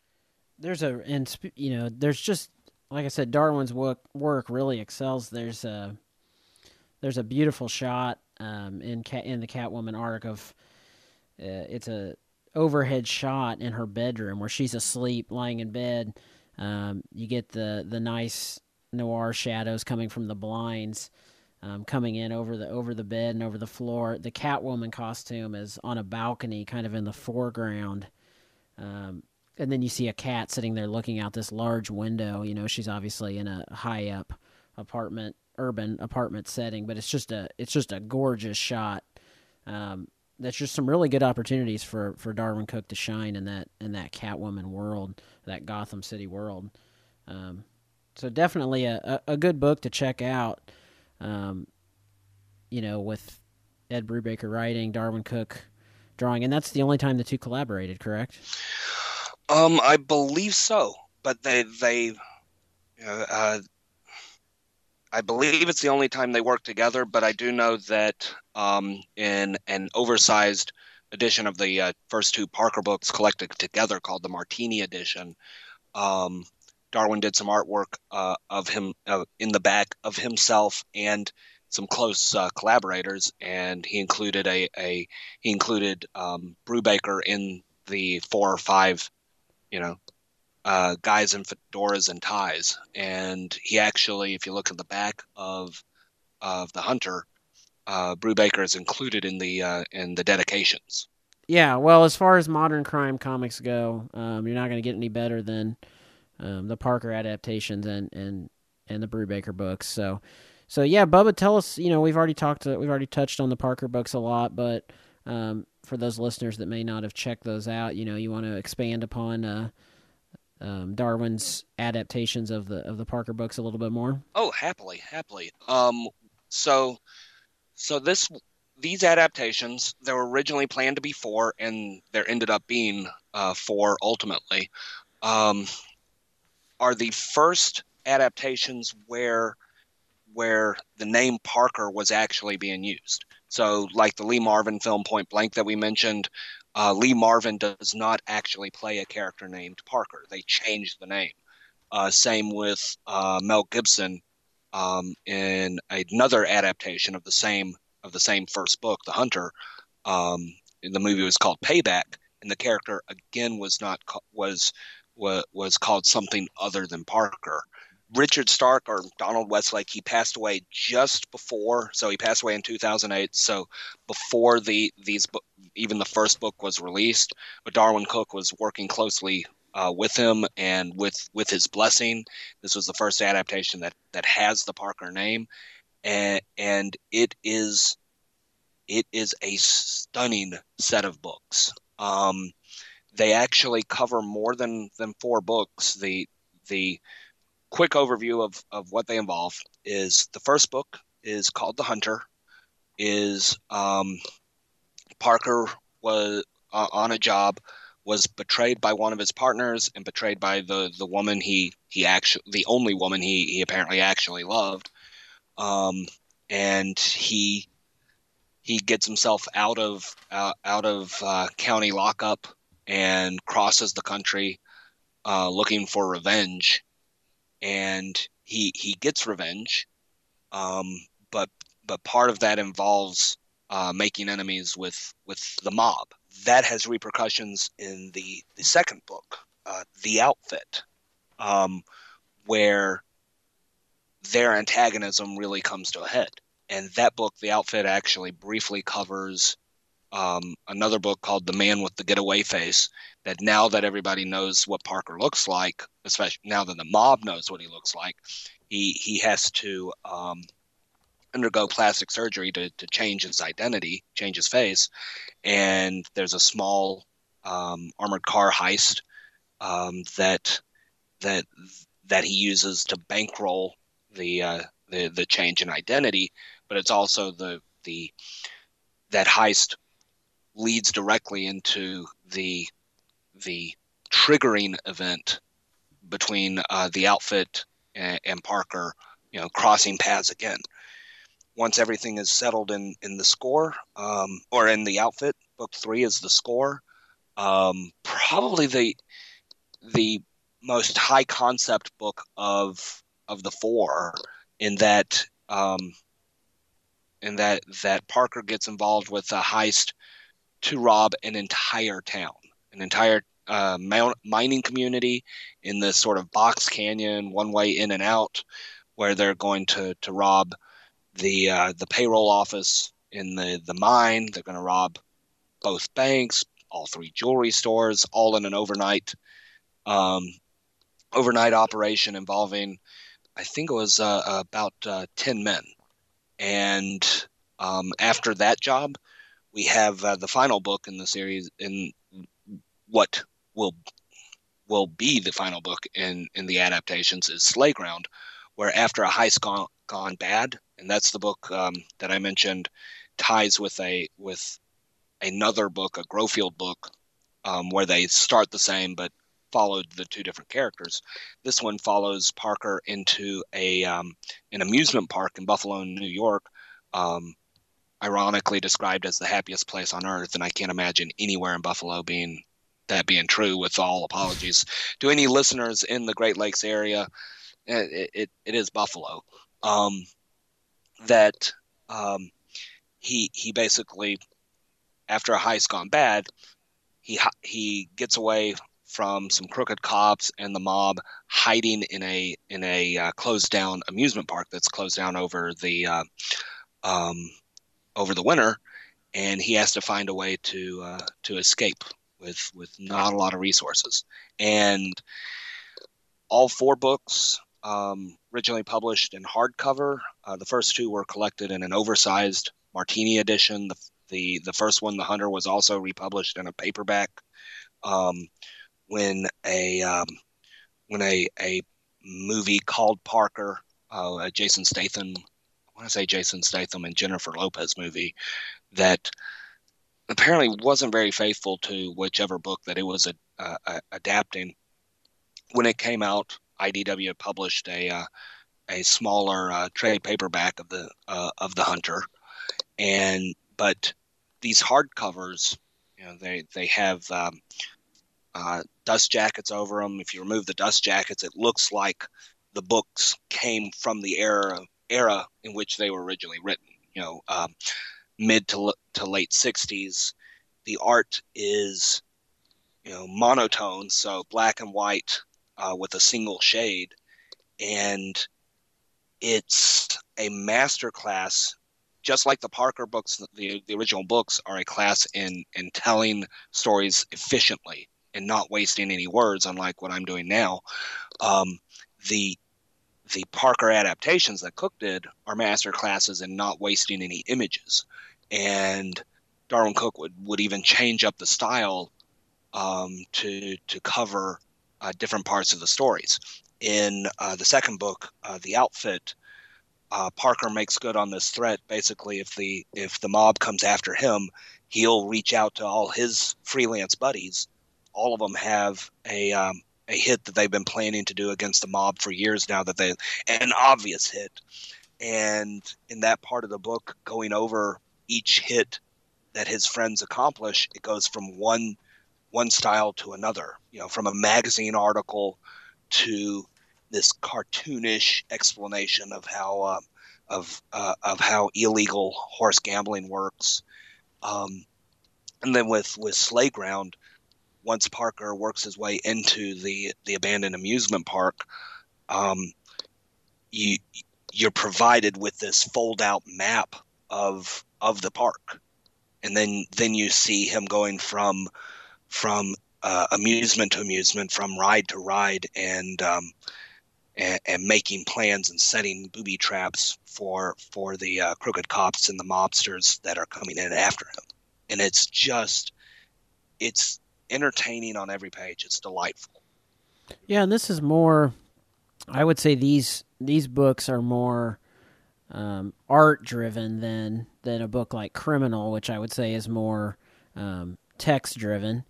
There's a and you know there's just like I said, Darwyn's work work really excels. There's a there's a beautiful shot um, in Cat in the Catwoman arc of uh, it's a overhead shot in her bedroom where she's asleep, lying in bed. Um, you get the the nice noir shadows coming from the blinds. Um, coming in over the over the bed and over the floor. The Catwoman costume is on a balcony, kind of in the foreground, um, and then you see a cat sitting there looking out this large window. You know, she's obviously in a high up apartment, urban apartment setting, but it's just a it's just a gorgeous shot. Um, that's just some really good opportunities for, for Darwyn Cooke to shine in that in that Catwoman world, that Gotham City world. Um, so definitely a, a, good book to check out. Um, you know, with Ed Brubaker writing, Darwyn Cooke drawing, and that's the only time the two collaborated, correct? Um, I believe so, but they they uh, I believe it's the only time they worked together. But I do know that um, in an oversized edition of the uh, first two Parker books collected together, called the Martini edition, um, Darwyn did some artwork uh, of him uh, in the back of himself and some close uh, collaborators, and he included a, a he included um, Brubaker in the four or five you know, uh, guys in fedoras and ties. And he actually, if you look at the back of of the Hunter, uh, Brubaker is included in the uh, in the dedications. Yeah, well, as far as modern crime comics go, um, you're not going to get any better than um, the Parker adaptations and and and the Brubaker books. So, so yeah, Bubba, tell us. You know, we've already talked. To, we've already touched on the Parker books a lot, but um, for those listeners that may not have checked those out, you know, you want to expand upon uh, um, Darwyn's adaptations of the of the Parker books a little bit more? Oh, happily, happily. Um, so, so this these adaptations there were originally planned to be four, and there ended up being uh, four ultimately. Um, are the first adaptations where where the name Parker was actually being used. So, like the Lee Marvin film Point Blank that we mentioned, uh, Lee Marvin does not actually play a character named Parker. They changed the name. Uh, same with uh, Mel Gibson um, in another adaptation of the same of the same first book, The Hunter. Um, the movie was called Payback, and the character again was not was was was called something other than Parker. Richard Stark or Donald Westlake, he passed away just before, so he passed away in 2008. So before the these even the first book was released, but Darwyn Cooke was working closely uh, with him and with with his blessing. This was the first adaptation that that has the Parker name, and and it is it is a stunning set of books. Um, they actually cover more than than four books. The the quick overview of, of what they involve is the first book is called The Hunter. Is um, Parker was uh, on a job, was betrayed by one of his partners and betrayed by the the woman he he actually the only woman he he apparently actually loved, um, and he he gets himself out of uh, out of uh, county lockup and crosses the country uh, looking for revenge and he he gets revenge, um, but but part of that involves uh, making enemies with with the mob. That has repercussions in the the second book, uh, the outfit, um, where their antagonism really comes to a head. And that book, the outfit, actually briefly covers um, another book called The Man with the Getaway Face. That now that everybody knows what Parker looks like, especially now that the mob knows what he looks like, he he has to um, undergo plastic surgery to, to change his identity, change his face. And there's a small um, armored car heist um, that that that he uses to bankroll the uh, the the change in identity. But it's also the the that heist leads directly into the the triggering event between uh, the outfit and, and, Parker, you know, crossing paths again. Once everything is settled in in the score um, or in the outfit, book three is the score. Um, probably the the most high concept book of of the four in that um, in that that Parker gets involved with a heist to rob an entire town, an entire uh, mining community in this sort of box canyon, one way in and out, where they're going to to rob the uh, the payroll office in the the mine. They're going to rob both banks, all three jewelry stores, all in an overnight um, overnight operation involving, I think it was uh, about uh, ten men. And um, after that job, we have uh, the final book in the series in what will will be the final book in in the adaptations is Slayground, where after a heist gone gone bad, and that's the book um, that I mentioned ties with a with another book, a Grofield book, um, where they start the same but followed the two different characters. This one follows Parker into a um, an amusement park in Buffalo, New York, um, ironically described as the happiest place on earth, and I can't imagine anywhere in Buffalo being that being true. With all apologies to any listeners in the Great Lakes area, it it, it is Buffalo. Um, that um, he he basically after a heist gone bad, he he gets away from some crooked cops and the mob hiding in a in a uh, closed down amusement park that's closed down over the uh, um, over the winter, and he has to find a way to uh, to escape with with not a lot of resources. And all four books um, originally published in hardcover. Uh, the first two were collected in an oversized Martini edition. The the the first one, The Hunter, was also republished in a paperback. Um, when a um, when a a movie called Parker, uh, Jason Statham, want to say Jason Statham and Jennifer Lopez movie, that apparently wasn't very faithful to whichever book that it was a, uh, adapting. When it came out, IDW published a uh, a smaller uh, trade paperback of the uh, of the Hunter, and but these hardcovers, you know, they they have um, uh, dust jackets over them. If you remove the dust jackets, it looks like the books came from the era era in which they were originally written. You know, um, mid to to late '60s. The art is you know monotone, so black and white uh, with a single shade, and it's a masterclass just like the Parker books, the, the original books are a class in in telling stories efficiently and not wasting any words, unlike what I'm doing now. Um, the the Parker adaptations that Cooke did are master classes in not wasting any images, and Darwyn Cooke would, would even change up the style um, to to cover uh, different parts of the stories. In uh, the second book, uh, the outfit uh, Parker makes good on this threat. Basically, if the if the mob comes after him, he'll reach out to all his freelance buddies. All of them have a um, a hit that they've been planning to do against the mob for years now. That they an obvious hit, and in that part of the book, going over each hit that his friends accomplish, it goes from one one style to another. You know, from a magazine article to this cartoonish explanation of how uh, of uh, of how illegal horse gambling works. Um, and then with with Slayground, once Parker works his way into the the abandoned amusement park, um, you you're provided with this fold out map of of the park, and then then you see him going from from uh, amusement to amusement, from ride to ride, and um, and, making plans and setting booby traps for for the uh, crooked cops and the mobsters that are coming in after him. And it's just it's entertaining on every page. It's delightful. Yeah, and this is more. I would say these these books are more um, art driven than than a book like Criminal, which I would say is more um, text driven.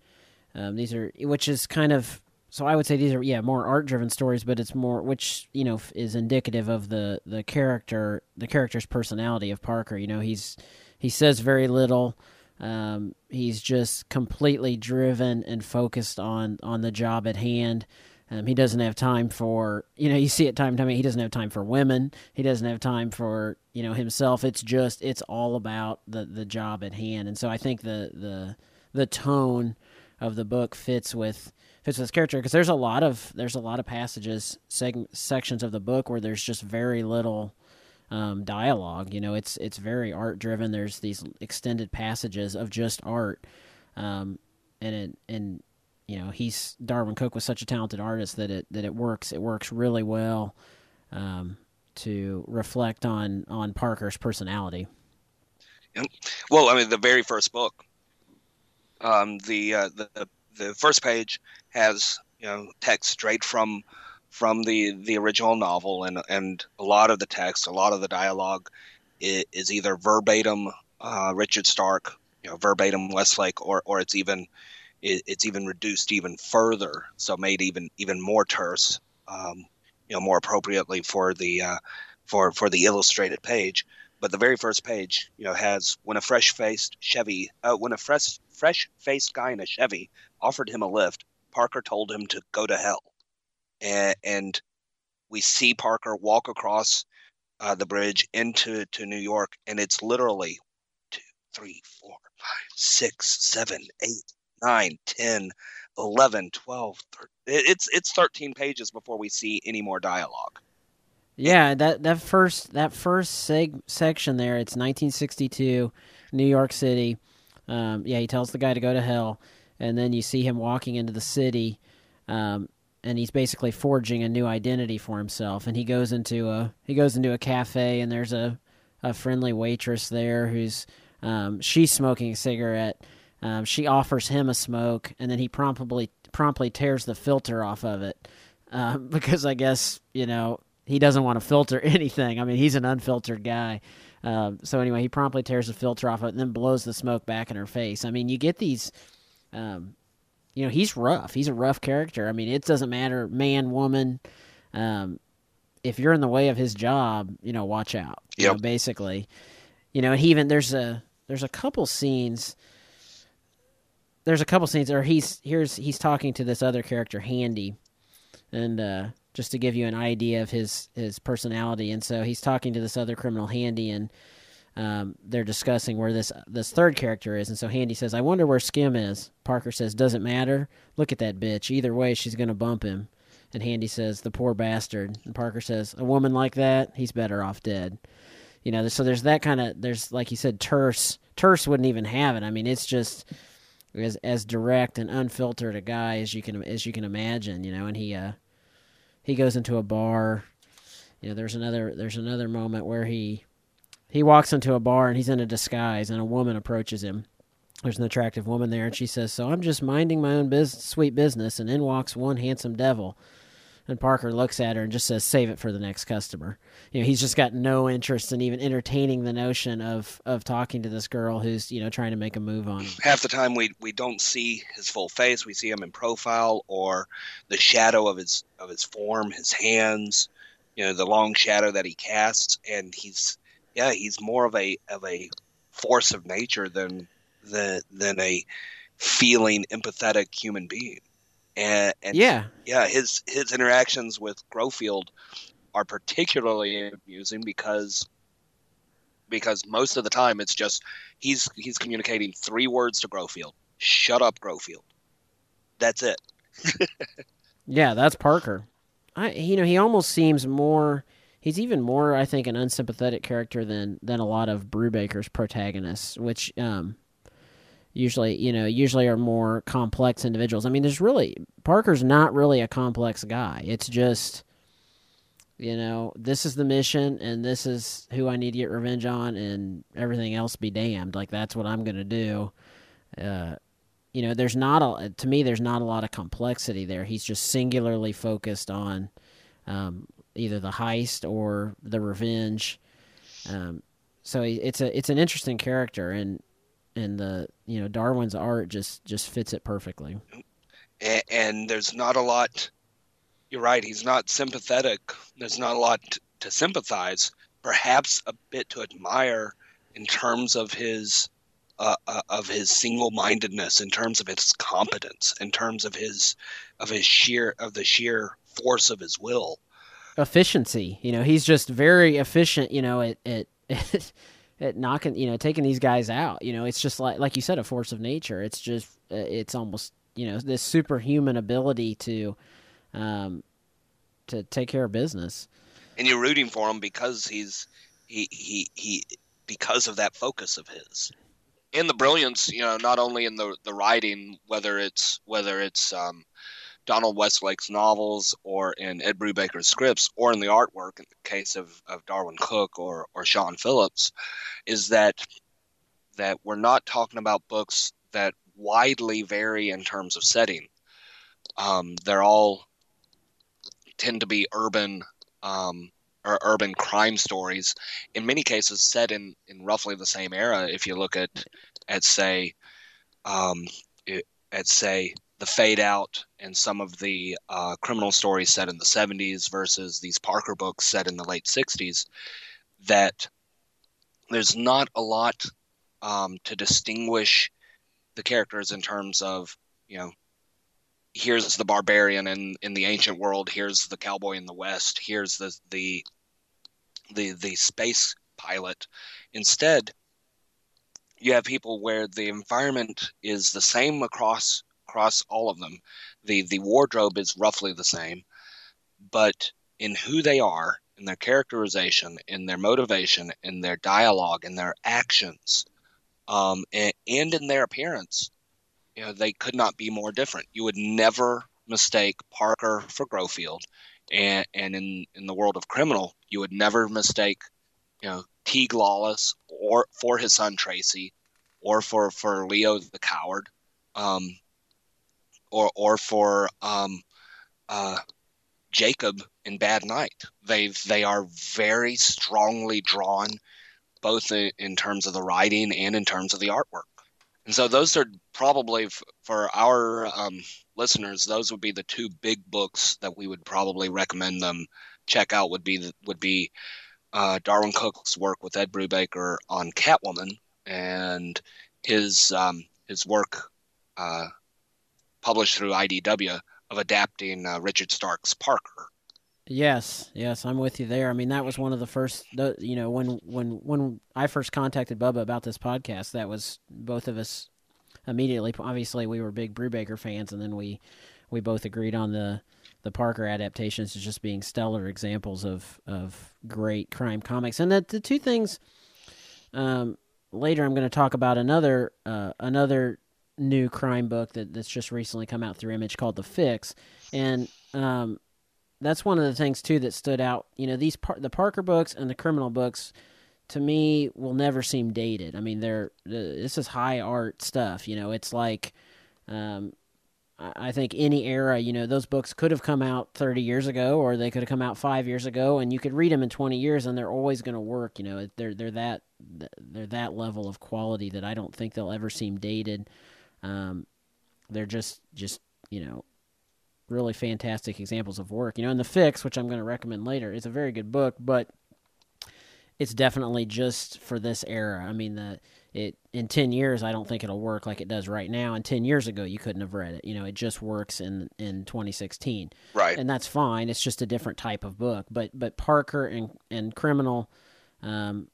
Um, these are which is kind of so I would say these are yeah more art driven stories, but it's more which you know is indicative of the the character the character's personality of Parker. You know he's he says very little. Um, he's just completely driven and focused on on the job at hand. Um, he doesn't have time for you know you see it time and time. He doesn't have time for women. He doesn't have time for you know himself. It's just it's all about the the job at hand. And so I think the the the tone of the book fits with fits with his character because there's a lot of there's a lot of passages seg- sections of the book where there's just very little um, dialogue. You know, it's it's very art driven. There's these extended passages of just art, um, and it and you know he's Darwyn Cooke was such a talented artist that it that it works it works really well um, to reflect on on Parker's personality. Well, I mean, the very first book, um, the, uh, the the first page has you know text straight from from the the original novel, and and a lot of the text, a lot of the dialogue is, either verbatim uh, Richard Stark, you know, verbatim Westlake, or or it's even it, it's even reduced even further, so made even even more terse, um, you know, more appropriately for the uh, for for the illustrated page. But the very first page, you know, has when a fresh faced Chevy, uh, when a fresh fresh faced guy in a Chevy offered him a lift, Parker told him to go to hell, and, and we see Parker walk across uh, the bridge into to New York, and it's literally two, three, four, five, six, seven, eight, 9, 10, 11, 12, 13. It's it's 13 pages before we see any more dialogue. Yeah, that that first that first seg- section there, it's 1962, New York City. Um, yeah, he tells the guy to go to hell, and then you see him walking into the city, um, and he's basically forging a new identity for himself. And he goes into a he goes into a cafe, and there's a a friendly waitress there who's um, she's smoking a cigarette um, she offers him a smoke, and then he promptly promptly tears the filter off of it uh, because I guess you know he doesn't want to filter anything. I mean, he's an unfiltered guy. Uh, so anyway, he promptly tears the filter off of it and then blows the smoke back in her face. I mean, you get these. Um, you know, he's rough. He's a rough character. I mean, it doesn't matter, man, woman. Um, if you're in the way of his job, you know, watch out. Yeah. You know, basically, you know, and he even there's a there's a couple scenes there's a couple scenes or he's here's he's talking to this other character, Handy, and uh, just to give you an idea of his his personality, and so he's talking to this other criminal, Handy, and um, they're discussing where this this third character is, and so Handy says, "I wonder where Skim is." Parker says, "Doesn't matter. Look at that bitch. Either way, she's gonna bump him." And Handy says, "The poor bastard." And Parker says, "A woman like that, he's better off dead." You know, so there's that kind of there's like you said, terse. Terse wouldn't even have it. I mean, it's just as as direct and unfiltered a guy as you can as you can imagine, you know. And he uh, he goes into a bar. You know, there's another there's another moment where he he walks into a bar and he's in a disguise, and a woman approaches him. There's an attractive woman there, and she says, "So I'm just minding my own biz- sweet business," and in walks one handsome devil. And Parker looks at her and just says, "Save it for the next customer." You know, he's just got no interest in even entertaining the notion of of talking to this girl who's you know trying to make a move on him. Half the time, we we don't see his full face. We see him in profile or the shadow of his of his form, his hands. You know, the long shadow that he casts, and he's yeah, he's more of a of a force of nature than than than a feeling, empathetic human being. And, and yeah, yeah, his his interactions with Grofield are particularly amusing because because most of the time it's just he's he's communicating three words to Grofield. Shut up, Grofield. That's it. yeah, that's Parker. I you know he almost seems more. He's even more, I think, an unsympathetic character than than a lot of Brubaker's protagonists, which um, usually you know usually are more complex individuals. I mean, there's really Parker's not really a complex guy. It's just you know this is the mission and this is who I need to get revenge on, and everything else be damned. Like that's what I'm gonna do. Uh, you know, there's not a to me there's not a lot of complexity there. He's just singularly focused on um, either the heist or the revenge. Um, so it's a it's an interesting character, and and the you know Darwyn's art just just fits it perfectly. And, and there's not a lot. You're right. He's not sympathetic. There's not a lot to, to sympathize. Perhaps a bit to admire in terms of his uh, uh, of his single-mindedness, in terms of his competence, in terms of his of his sheer of the sheer force of his will. Efficiency, you know, he's just very efficient. You know, at at, at knocking, you know, taking these guys out. You know, it's just like like you said, a force of nature. It's just uh, it's almost you know this superhuman ability to um to take care of business. And you're rooting for him because he's he he he because of that focus of his and the brilliance you know not only in the the writing whether it's whether it's um, Donald Westlake's novels or in Ed Brubaker's scripts or in the artwork in the case of, of Darwyn Cooke or, or Sean Phillips is that that we're not talking about books that widely vary in terms of setting. Um, they're all tend to be urban um, or urban crime stories, in many cases set in, in roughly the same era. If you look at at say um, at say the fade out and some of the uh, criminal stories set in the 70s versus these Parker books set in the late 60s, that there's not a lot um, to distinguish the characters in terms of you know here's the barbarian in, in the ancient world here's the cowboy in the west here's the the the, the space pilot. Instead you have people where the environment is the same across across all of them the the wardrobe is roughly the same but in who they are in their characterization in their motivation in their dialogue in their actions um, and, and in their appearance you know, they could not be more different. You would never mistake Parker for Grofield, and and in in the world of criminal, you would never mistake, you know, Teague Lawless or for his son Tracy, or for for Leo the coward, um, or or for um, uh, Jacob in Bad Night. They they are very strongly drawn, both in, in terms of the writing and in terms of the artwork. And so those are probably for our um, listeners, those would be the two big books that we would probably recommend them check out. Would be would be uh, Darwyn Cooke's work with Ed Brubaker on Catwoman and his um, his work uh, published through IDW of adapting uh, Richard Stark's Parker. Yes, yes, I'm with you there. I mean, that was one of the first, you know, when when when I first contacted Bubba about this podcast, that was both of us immediately. Obviously, we were big Brubaker fans, and then we we both agreed on the the Parker adaptations as just being stellar examples of of great crime comics. And the the two things. Um, later, I'm going to talk about another uh, another new crime book that, that's just recently come out through Image called The Fix, and um, that's one of the things too that stood out. You know, these par- the Parker books and the criminal books to me will never seem dated. I mean, they're this is high art stuff. You know, it's like um, I think any era, you know, those books could have come out 30 years ago, or they could have come out five years ago, and you could read them in 20 years, and they're always going to work. You know, they're they're that they're that level of quality that I don't think they'll ever seem dated. Um, they're just just you know really fantastic examples of work. You know, and The Fix, which I'm going to recommend later, is a very good book, but it's definitely just for this era. I mean, the it in 10 years I don't think it'll work like it does right now and 10 years ago you couldn't have read it. You know, it just works in in 2016. Right. And that's fine. It's just a different type of book. But but Parker and and Criminal um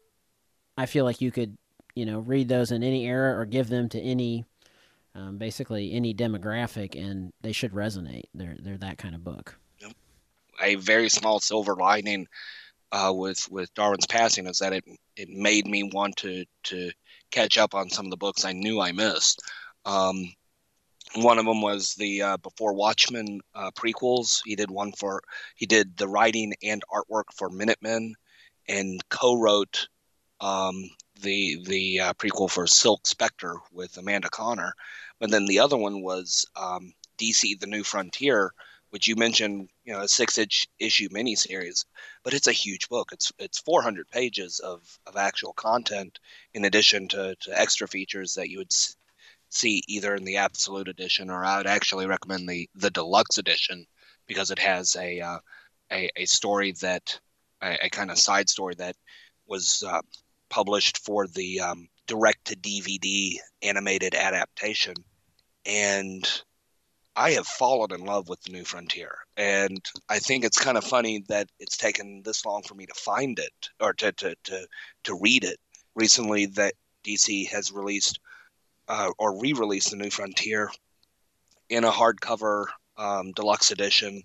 I feel like you could, you know, read those in any era or give them to any um, basically any demographic, and they should resonate. They're they're that kind of book. A very small silver lining uh, with with Darwyn's passing is that it it made me want to to catch up on some of the books I knew I missed. Um, one of them was the uh, Before Watchmen uh, prequels. He did one for he did the writing and artwork for Minutemen, and co-wrote um, the the uh, prequel for Silk Spectre with Amanda Conner. But then the other one was um, DC: The New Frontier, which you mentioned, you know, a six-inch issue miniseries. But it's a huge book. It's it's 400 pages of, of actual content in addition to, to extra features that you would see either in the Absolute Edition or I would actually recommend the the Deluxe Edition because it has a uh, a, a story that a, a kind of side story that was uh, published for the um, direct to DVD animated adaptation, and I have fallen in love with the New Frontier, and I think it's kind of funny that it's taken this long for me to find it or to to to, to read it. Recently, that DC has released uh, or re-released the New Frontier in a hardcover um, deluxe edition,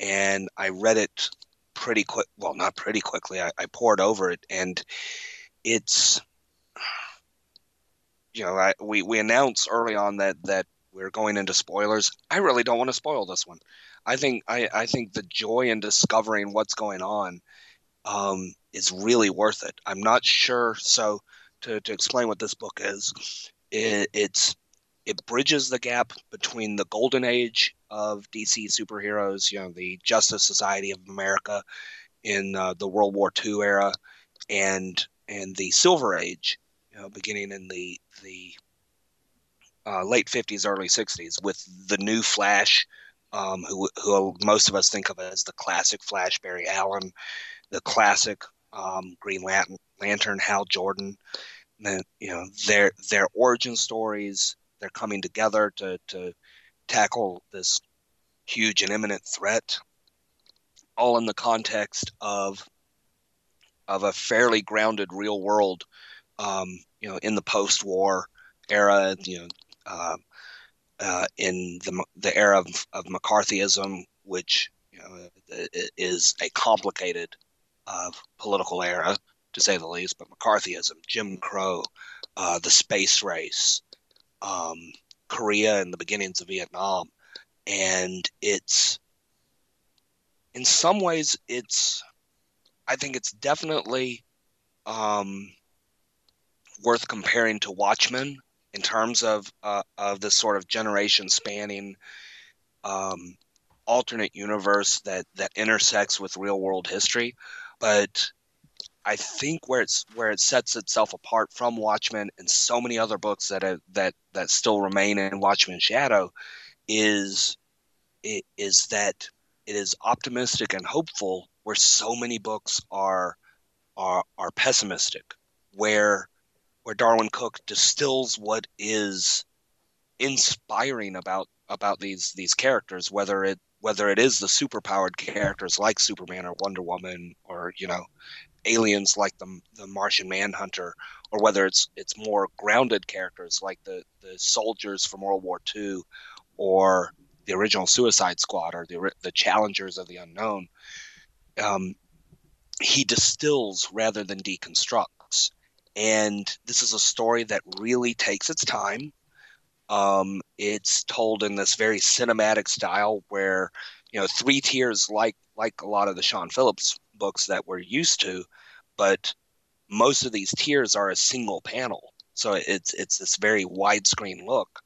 and I read it pretty quick. Well, not pretty quickly. I, I poured over it, and it's you know I, we we announced early on that that we're going into spoilers. I really don't want to spoil this one. I think I, I think the joy in discovering what's going on um, is really worth it. I'm not sure. So to, to explain what this book is, it, it's it bridges the gap between the golden age of DC superheroes, you know, the Justice Society of America in uh, the World War II era, and and the Silver Age, you know, beginning in the the uh, late 50s, early 60s, with the new Flash, um, who, who most of us think of as the classic Flash, Barry Allen, the classic um, Green Lantern, Lantern, Hal Jordan. And, you know, their their origin stories, they're coming together to, to tackle this huge and imminent threat, all in the context of of a fairly grounded real world, um, you know, in the post-war era, you know, uh, uh, in the the era of, of McCarthyism, which you know, is a complicated uh, political era to say the least. But McCarthyism, Jim Crow, uh, the space race, um, Korea, and the beginnings of Vietnam, and it's in some ways it's I think it's definitely um, worth comparing to Watchmen in terms of uh, of this sort of generation spanning um, alternate universe that that intersects with real world history, but I think where it's where it sets itself apart from Watchmen and so many other books that have, that that still remain in Watchmen shadow is it is that it is optimistic and hopeful where so many books are are are pessimistic where where Darwyn Cooke distills what is inspiring about about these these characters, whether it whether it is the superpowered characters like Superman or Wonder Woman or you know aliens like the the Martian Manhunter, or whether it's it's more grounded characters like the the soldiers from World War II, or the original Suicide Squad, or the the challengers of the unknown. Um, he distills rather than deconstructs, and this is a story that really takes its time. Um, it's told in this very cinematic style where you know three tiers like like a lot of the Sean Phillips books that we're used to, but most of these tiers are a single panel. So it's it's this very widescreen look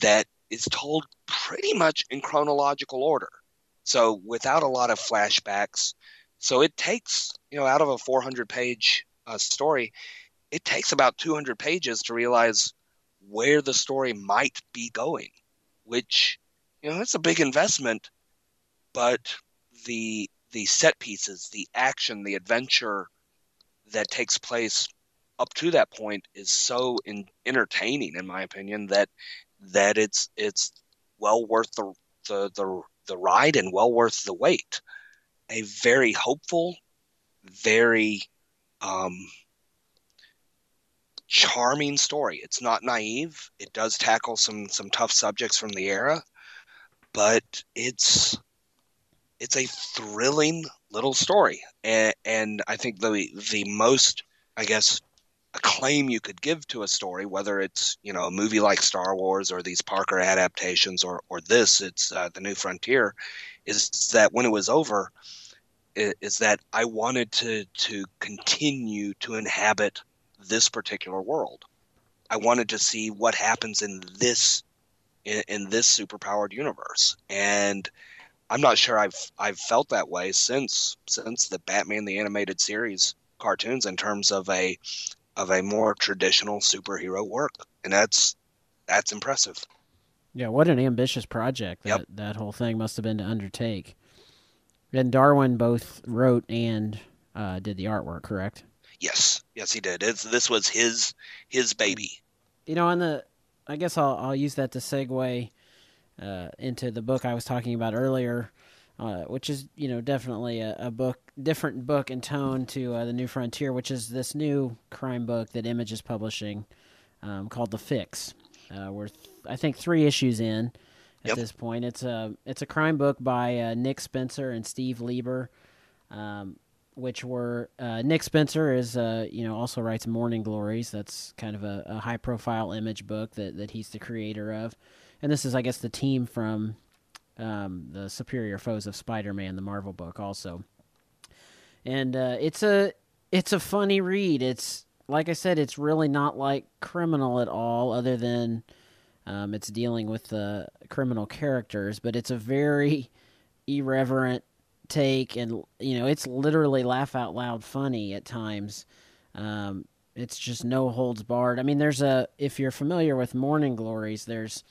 that is told pretty much in chronological order. So without a lot of flashbacks. So it takes, you know, out of a 400 page uh, story, it takes about 200 pages to realize where the story might be going, which you know that's a big investment, but the the set pieces, the action, the adventure that takes place up to that point is so in, entertaining, in my opinion, that that it's it's well worth the, the the the ride and well worth the wait. A very hopeful, very um, charming story. It's not naive. It does tackle some some tough subjects from the era, but it's it's a thrilling little story. And, and I think the the most I guess acclaim you could give to a story, whether it's you know a movie like Star Wars or these Parker adaptations or or this, it's uh, the New Frontier, is that when it was over, is that I wanted to to continue to inhabit this particular world. I wanted to see what happens in this in, in this superpowered universe, and I'm not sure I've I've felt that way since since the Batman the animated series cartoons in terms of a of a more traditional superhero work, and that's that's impressive. Yeah, what an ambitious project that yep. that whole thing must have been to undertake. And Darwyn both wrote and uh, did the artwork, correct? Yes, Yes, he did. It's, this was his his baby. You know, on the, I guess I'll I'll use that to segue uh, into the book I was talking about earlier, uh, which is you know definitely a, a book, different book in tone to uh, the New Frontier, which is this new crime book that Image is publishing, um, called The Fix. Uh, we're th- I think three issues in at Yep. this point. It's a it's a crime book by uh, Nick Spencer and Steve Lieber. Um, which were uh, Nick Spencer is uh, you know also writes Morning Glories. That's kind of a, a high profile image book that, that he's the creator of, and this is I guess the team from um, the Superior Foes of Spider Man, the Marvel book also. And uh, it's a it's a funny read. It's like I said, it's really not like criminal at all, other than um, it's dealing with the criminal characters. But it's a very irreverent take and you know it's literally laugh out loud funny at times um, it's just no holds barred i mean there's a if you're familiar with morning glories there's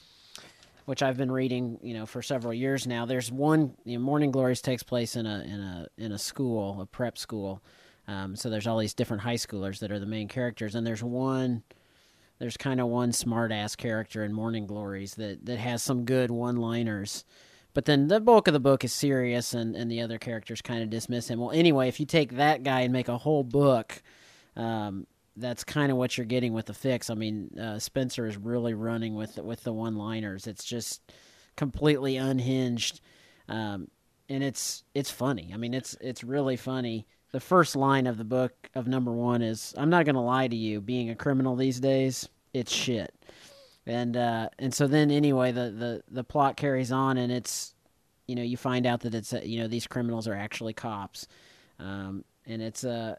which i've been reading you know for several years now. There's one you know, morning glories takes place in a in a in a school a prep school. Um, so there's all these different high schoolers that are the main characters. And there's one there's kind of one smart ass character in morning glories that that has some good one liners but then the bulk of the book is serious and, and the other characters kind of dismiss him. Well anyway if you take that guy and make a whole book um, that's kind of what you're getting with the fix. I mean uh, spencer is really running with with the one liners it's just completely unhinged um, and it's it's funny. I mean it's it's really funny. The first line of the book of number one is i'm not going to lie to you being a criminal these days it's shit. And uh, and so then anyway the, the the plot carries on and it's you know you find out that it's you know these criminals are actually cops. Um, and it's a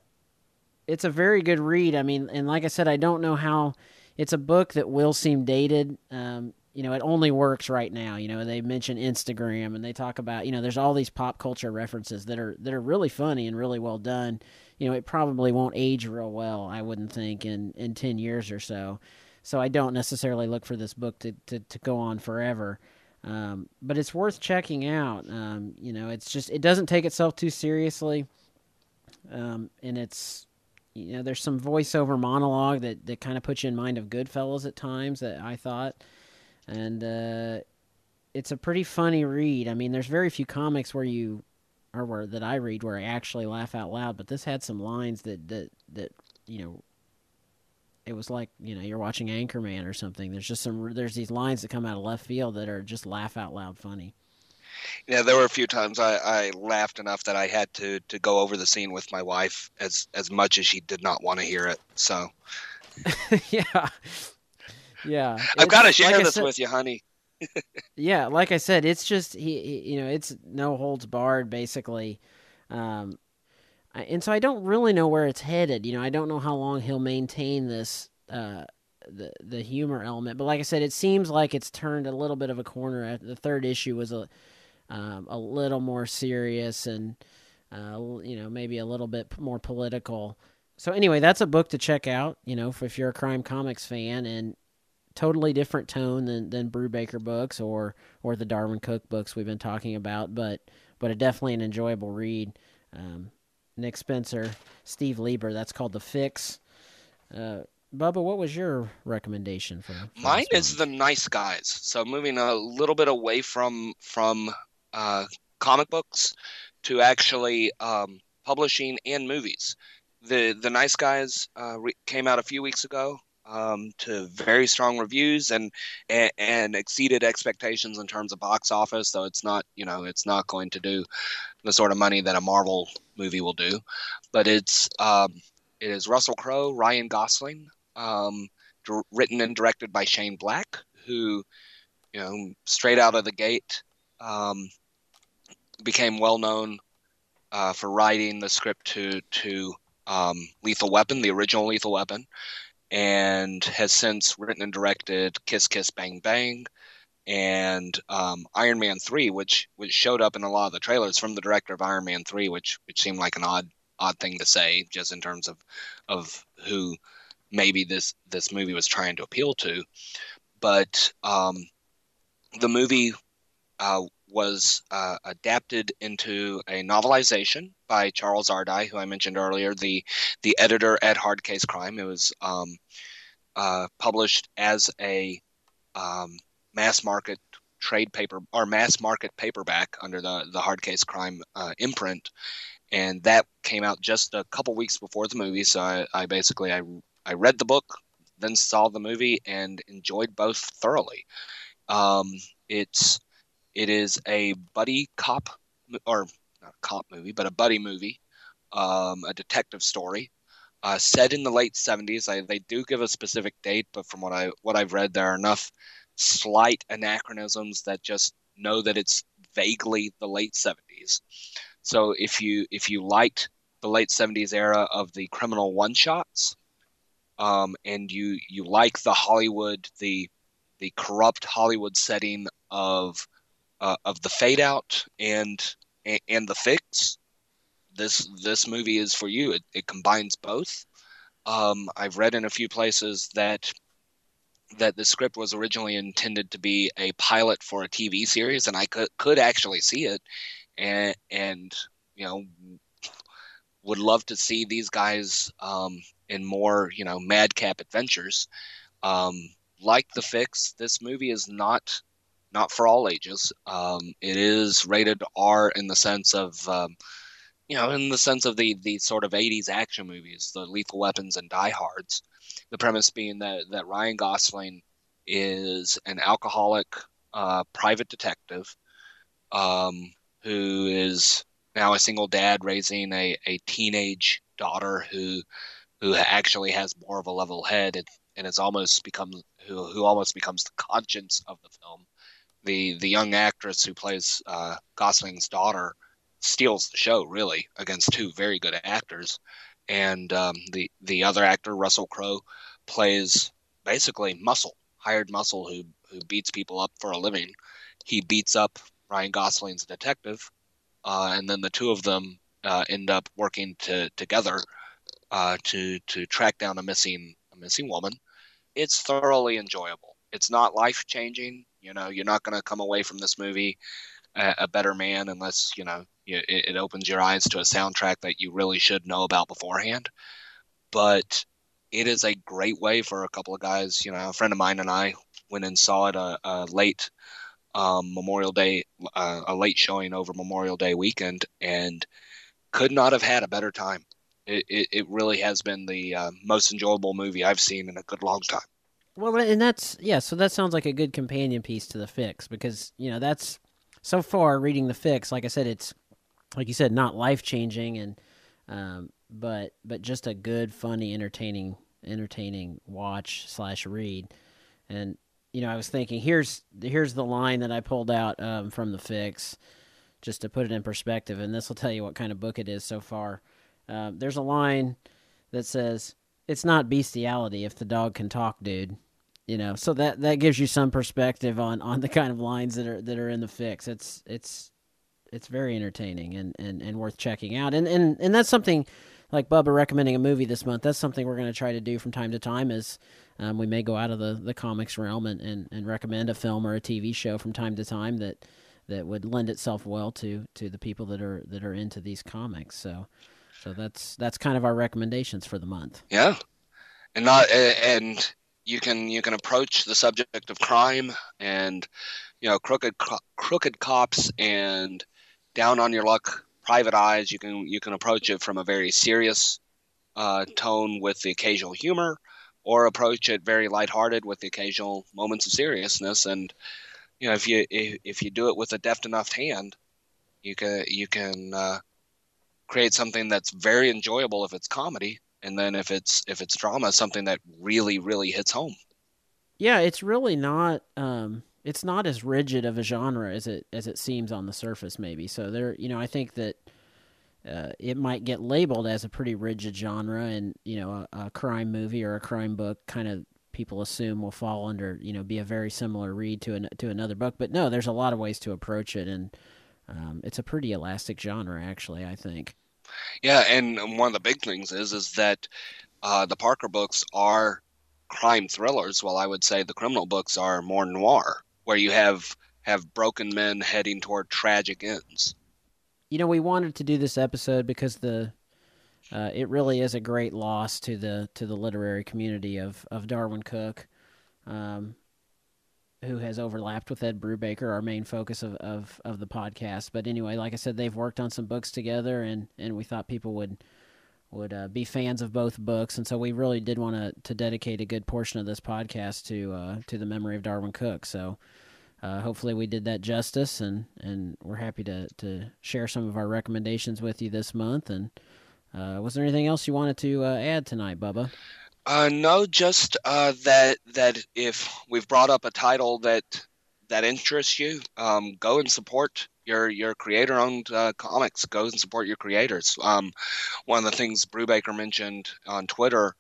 it's a very good read. I mean and like i said i don't know how it's a book that will seem dated. Um, you know it only works right now. You know they mention instagram and they talk about you know there's all these pop culture references that are that are really funny and really well done. You know it probably won't age real well i wouldn't think in in 10 years or so. So I don't necessarily look for this book to, to, to go on forever. Um, but it's worth checking out. Um, you know, it's just it doesn't take itself too seriously, um, and it's you know there's some voiceover monologue that, that kind of puts you in mind of Goodfellas at times that I thought, and uh, it's a pretty funny read. I mean, there's very few comics where you or where that I read where I actually laugh out loud, but this had some lines that that that you know it was like you know you're watching Anchorman or something. There's just some there's these lines that come out of left field that are just laugh out loud funny. Yeah, there were a few times I, I laughed enough that I had to, to go over the scene with my wife as as much as she did not want to hear it. So yeah, yeah. I've got to share like this said- with you, honey. Yeah, like I said, it's just he, he you know, it's no holds barred basically. Um and so I don't really know where it's headed. You know, I don't know how long he'll maintain this uh the the humor element. But like I said, it seems like it's turned a little bit of a corner. The third issue was a um, a little more serious and uh, you know maybe a little bit more political. So anyway, that's a book to check out. You know, if, if you're a crime comics fan, and totally different tone than than Brubaker books or or the Darwyn Cooke books we've been talking about, but but a definitely an enjoyable read. Um, Nick Spencer, Steve Lieber. That's called the Fix. Uh, Bubba, what was your recommendation for? for Mine is the nice guys. So moving a little bit away from from uh, comic books to actually um, publishing and movies. The the nice guys uh, re- came out a few weeks ago um, to very strong reviews and, and and exceeded expectations in terms of box office. So it's not you know it's not going to do the sort of money that a Marvel movie will do, but it's um, it is Russell Crowe, Ryan Gosling. Um, written and directed by Shane Black, who, you know, straight out of the gate, um, became well known uh, for writing the script to to um, Lethal Weapon, the original Lethal Weapon, and has since written and directed Kiss Kiss Bang Bang and um, Iron Man three, which which showed up in a lot of the trailers from the director of Iron Man three, which which seemed like an odd odd thing to say just in terms of of who maybe this this movie was trying to appeal to, but um, the movie uh, was uh, adapted into a novelization by Charles Ardai, who I mentioned earlier, the the editor at Hard Case Crime. It was um, uh, published as a um, mass market trade paper or mass market paperback under the the Hard Case Crime uh, imprint, and that came out just a couple weeks before the movie. So I, I basically I I read the book, then saw the movie, and enjoyed both thoroughly. Um, it's it is a buddy cop or not a cop movie, but a buddy movie, um, a detective story. Uh, set in the late 70s. I, they do give a specific date, but from what I what I've read, there are enough slight anachronisms that just know that it's vaguely the late 70s. So if you if you liked the late 70s era of the criminal one shots, um, and you you like the Hollywood the the corrupt Hollywood setting of uh, of the fade out and and the fix, this this movie is for you. It, it combines both. Um, I've read in a few places that that the script was originally intended to be a pilot for a TV series, and I could could actually see it, and and you know would love to see these guys um, in more you know madcap adventures. Um, like the fix, this movie is not not for all ages. Um, it is rated R in the sense of um, you know in the sense of the the sort of 80s action movies, the Lethal Weapons and Die Hards. The premise being that that Ryan Gosling is an alcoholic uh, private detective um, who is now a single dad raising a, a teenage daughter who who actually has more of a level head and, and has almost become who, who almost becomes the conscience of the film. The the young actress who plays uh, Gosling's daughter steals the show really against two very good actors, and um, the the other actor Russell Crowe plays basically muscle hired muscle who who beats people up for a living. He beats up Ryan Gosling's detective, uh, and then the two of them uh, end up working to, together uh, to to track down a missing a missing woman. It's thoroughly enjoyable. It's not life changing. You know, you're not going to come away from this movie a, a better man unless you know it, it opens your eyes to a soundtrack that you really should know about beforehand. But it is a great way for a couple of guys. You know, a friend of mine and I went and saw it a, a late um, Memorial Day, uh, a late showing over Memorial Day weekend, and could not have had a better time. It, it, it really has been the uh, most enjoyable movie I've seen in a good long time. Well, and that's yeah. So that sounds like a good companion piece to the fix because you know that's so far reading the fix. Like I said, it's like you said, not life changing, and um, but but just a good, funny, entertaining entertaining watch slash read. And you know, I was thinking here's here's the line that I pulled out um, from the fix, just to put it in perspective, and this will tell you what kind of book it is so far. Uh, there's a line that says, "It's not bestiality if the dog can talk, dude." You know, so that that gives you some perspective on on the kind of lines that are that are in the fix. It's it's it's very entertaining and, and, and worth checking out. And, and and that's something like Bubba recommending a movie this month. That's something we're going to try to do from time to time. Is um, we may go out of the, the comics realm and, and, and recommend a film or a TV show from time to time that that would lend itself well to to the people that are that are into these comics. So so that's that's kind of our recommendations for the month. Yeah, and not and you can you can approach the subject of crime and you know crooked crooked cops and down on your luck private eyes. You can you can approach it from a very serious uh, tone with the occasional humor, or approach it very lighthearted with the occasional moments of seriousness. And you know, if you if, if you do it with a deft enough hand, you can you can uh, create something that's very enjoyable if it's comedy, and then if it's if it's drama, something that really really hits home. Yeah, it's really not. Um, it's not as rigid of a genre as it as it seems on the surface, maybe. So there, you know, I think that uh, it might get labeled as a pretty rigid genre, and you know, a, a crime movie or a crime book kind of people assume will fall under, you know, be a very similar read to an, to another book. But no, there's a lot of ways to approach it, and um, it's a pretty elastic genre, actually. I think. Yeah, and one of the big things is is that uh, the Parker books are crime thrillers, while I would say the criminal books are more noir, where you have have broken men heading toward tragic ends. You know, we wanted to do this episode because the uh, it really is a great loss to the to the literary community of of Darwyn Cooke. um, who has overlapped with Ed Brubaker, our main focus of, of of the podcast. But anyway, like I said, they've worked on some books together, and and we thought people would would uh, be fans of both books, and so we really did want to to dedicate a good portion of this podcast to uh, to the memory of Darwyn Cooke. So. Uh, hopefully we did that justice and, and we're happy to, to share some of our recommendations with you this month and uh, was there anything else you wanted to uh, add tonight, Bubba? Uh, no, just uh, that that if we've brought up a title that that interests you, um, go and support your your creator-owned uh, comics. Go and support your creators. Um, one of the things Brubaker mentioned on Twitter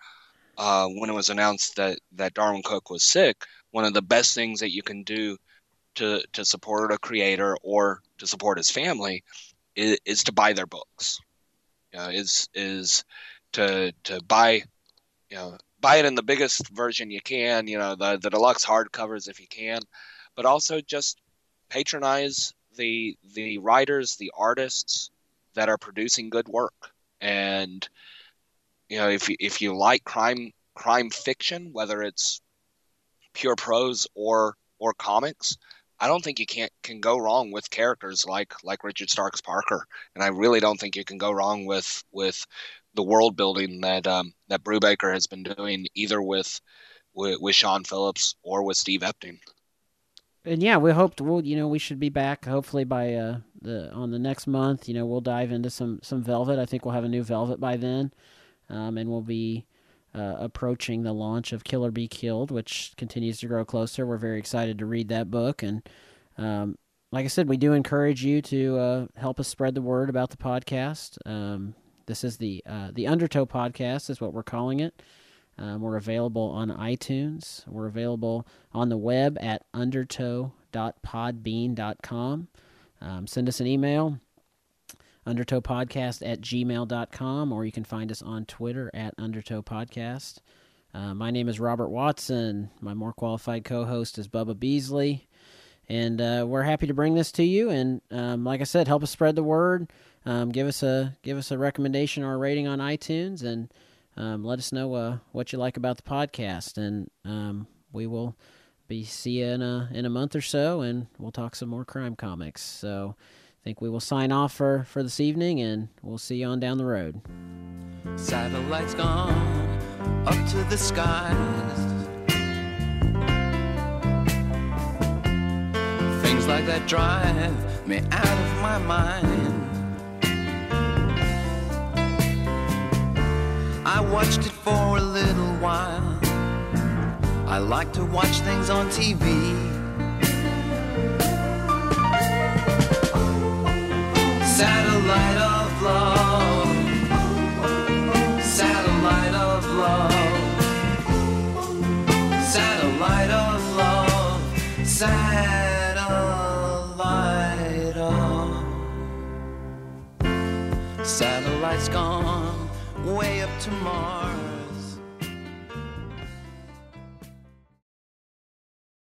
uh, when it was announced that that Darwyn Cooke was sick, one of the best things that you can do to to support a creator or to support his family is, is to buy their books is is to to buy you know buy it in the biggest version you can you know the the deluxe hardcovers if you can but also just patronize the the writers the artists that are producing good work. And you know if you, if you like crime crime fiction whether it's pure prose or or comics I don't think you can't can go wrong with characters like like Richard Starks Parker, and I really don't think you can go wrong with with the world building that um, that Brubaker has been doing, either with, with with Sean Phillips or with Steve Epting. And yeah, we hope we'll you know we should be back hopefully by uh, the on the next month. You know we'll dive into some some Velvet. I think we'll have a new Velvet by then, um, and we'll be uh, approaching the launch of Kill or Be Killed, which continues to grow closer. We're very excited to read that book. And um, like I said, we do encourage you to uh, help us spread the word about the podcast. Um, this is the uh, the Undertow podcast, is what we're calling it. Um, we're available on iTunes. We're available on the web at undertow.podbean.com. Um, send us an email undertowpodcast at gmail.com, or you can find us on Twitter at undertowpodcast. Uh, my name is Robert Watson. My more qualified co host is Bubba Beasley. And uh, we're happy to bring this to you. And um, like I said, help us spread the word. Um, give us a give us a recommendation or a rating on iTunes, and um, let us know uh, what you like about the podcast. And um, we will be see you in a in a month or so, and we'll talk some more crime comics. So I think we will sign off for, for this evening and we'll see you on down the road. Satellites gone up to the skies. Things like that drive me out of my mind. I watched it for a little while. I like to watch things on TV. satellite of love, satellite of love, satellite of love, satellite of. Satellites gone way up to Mars.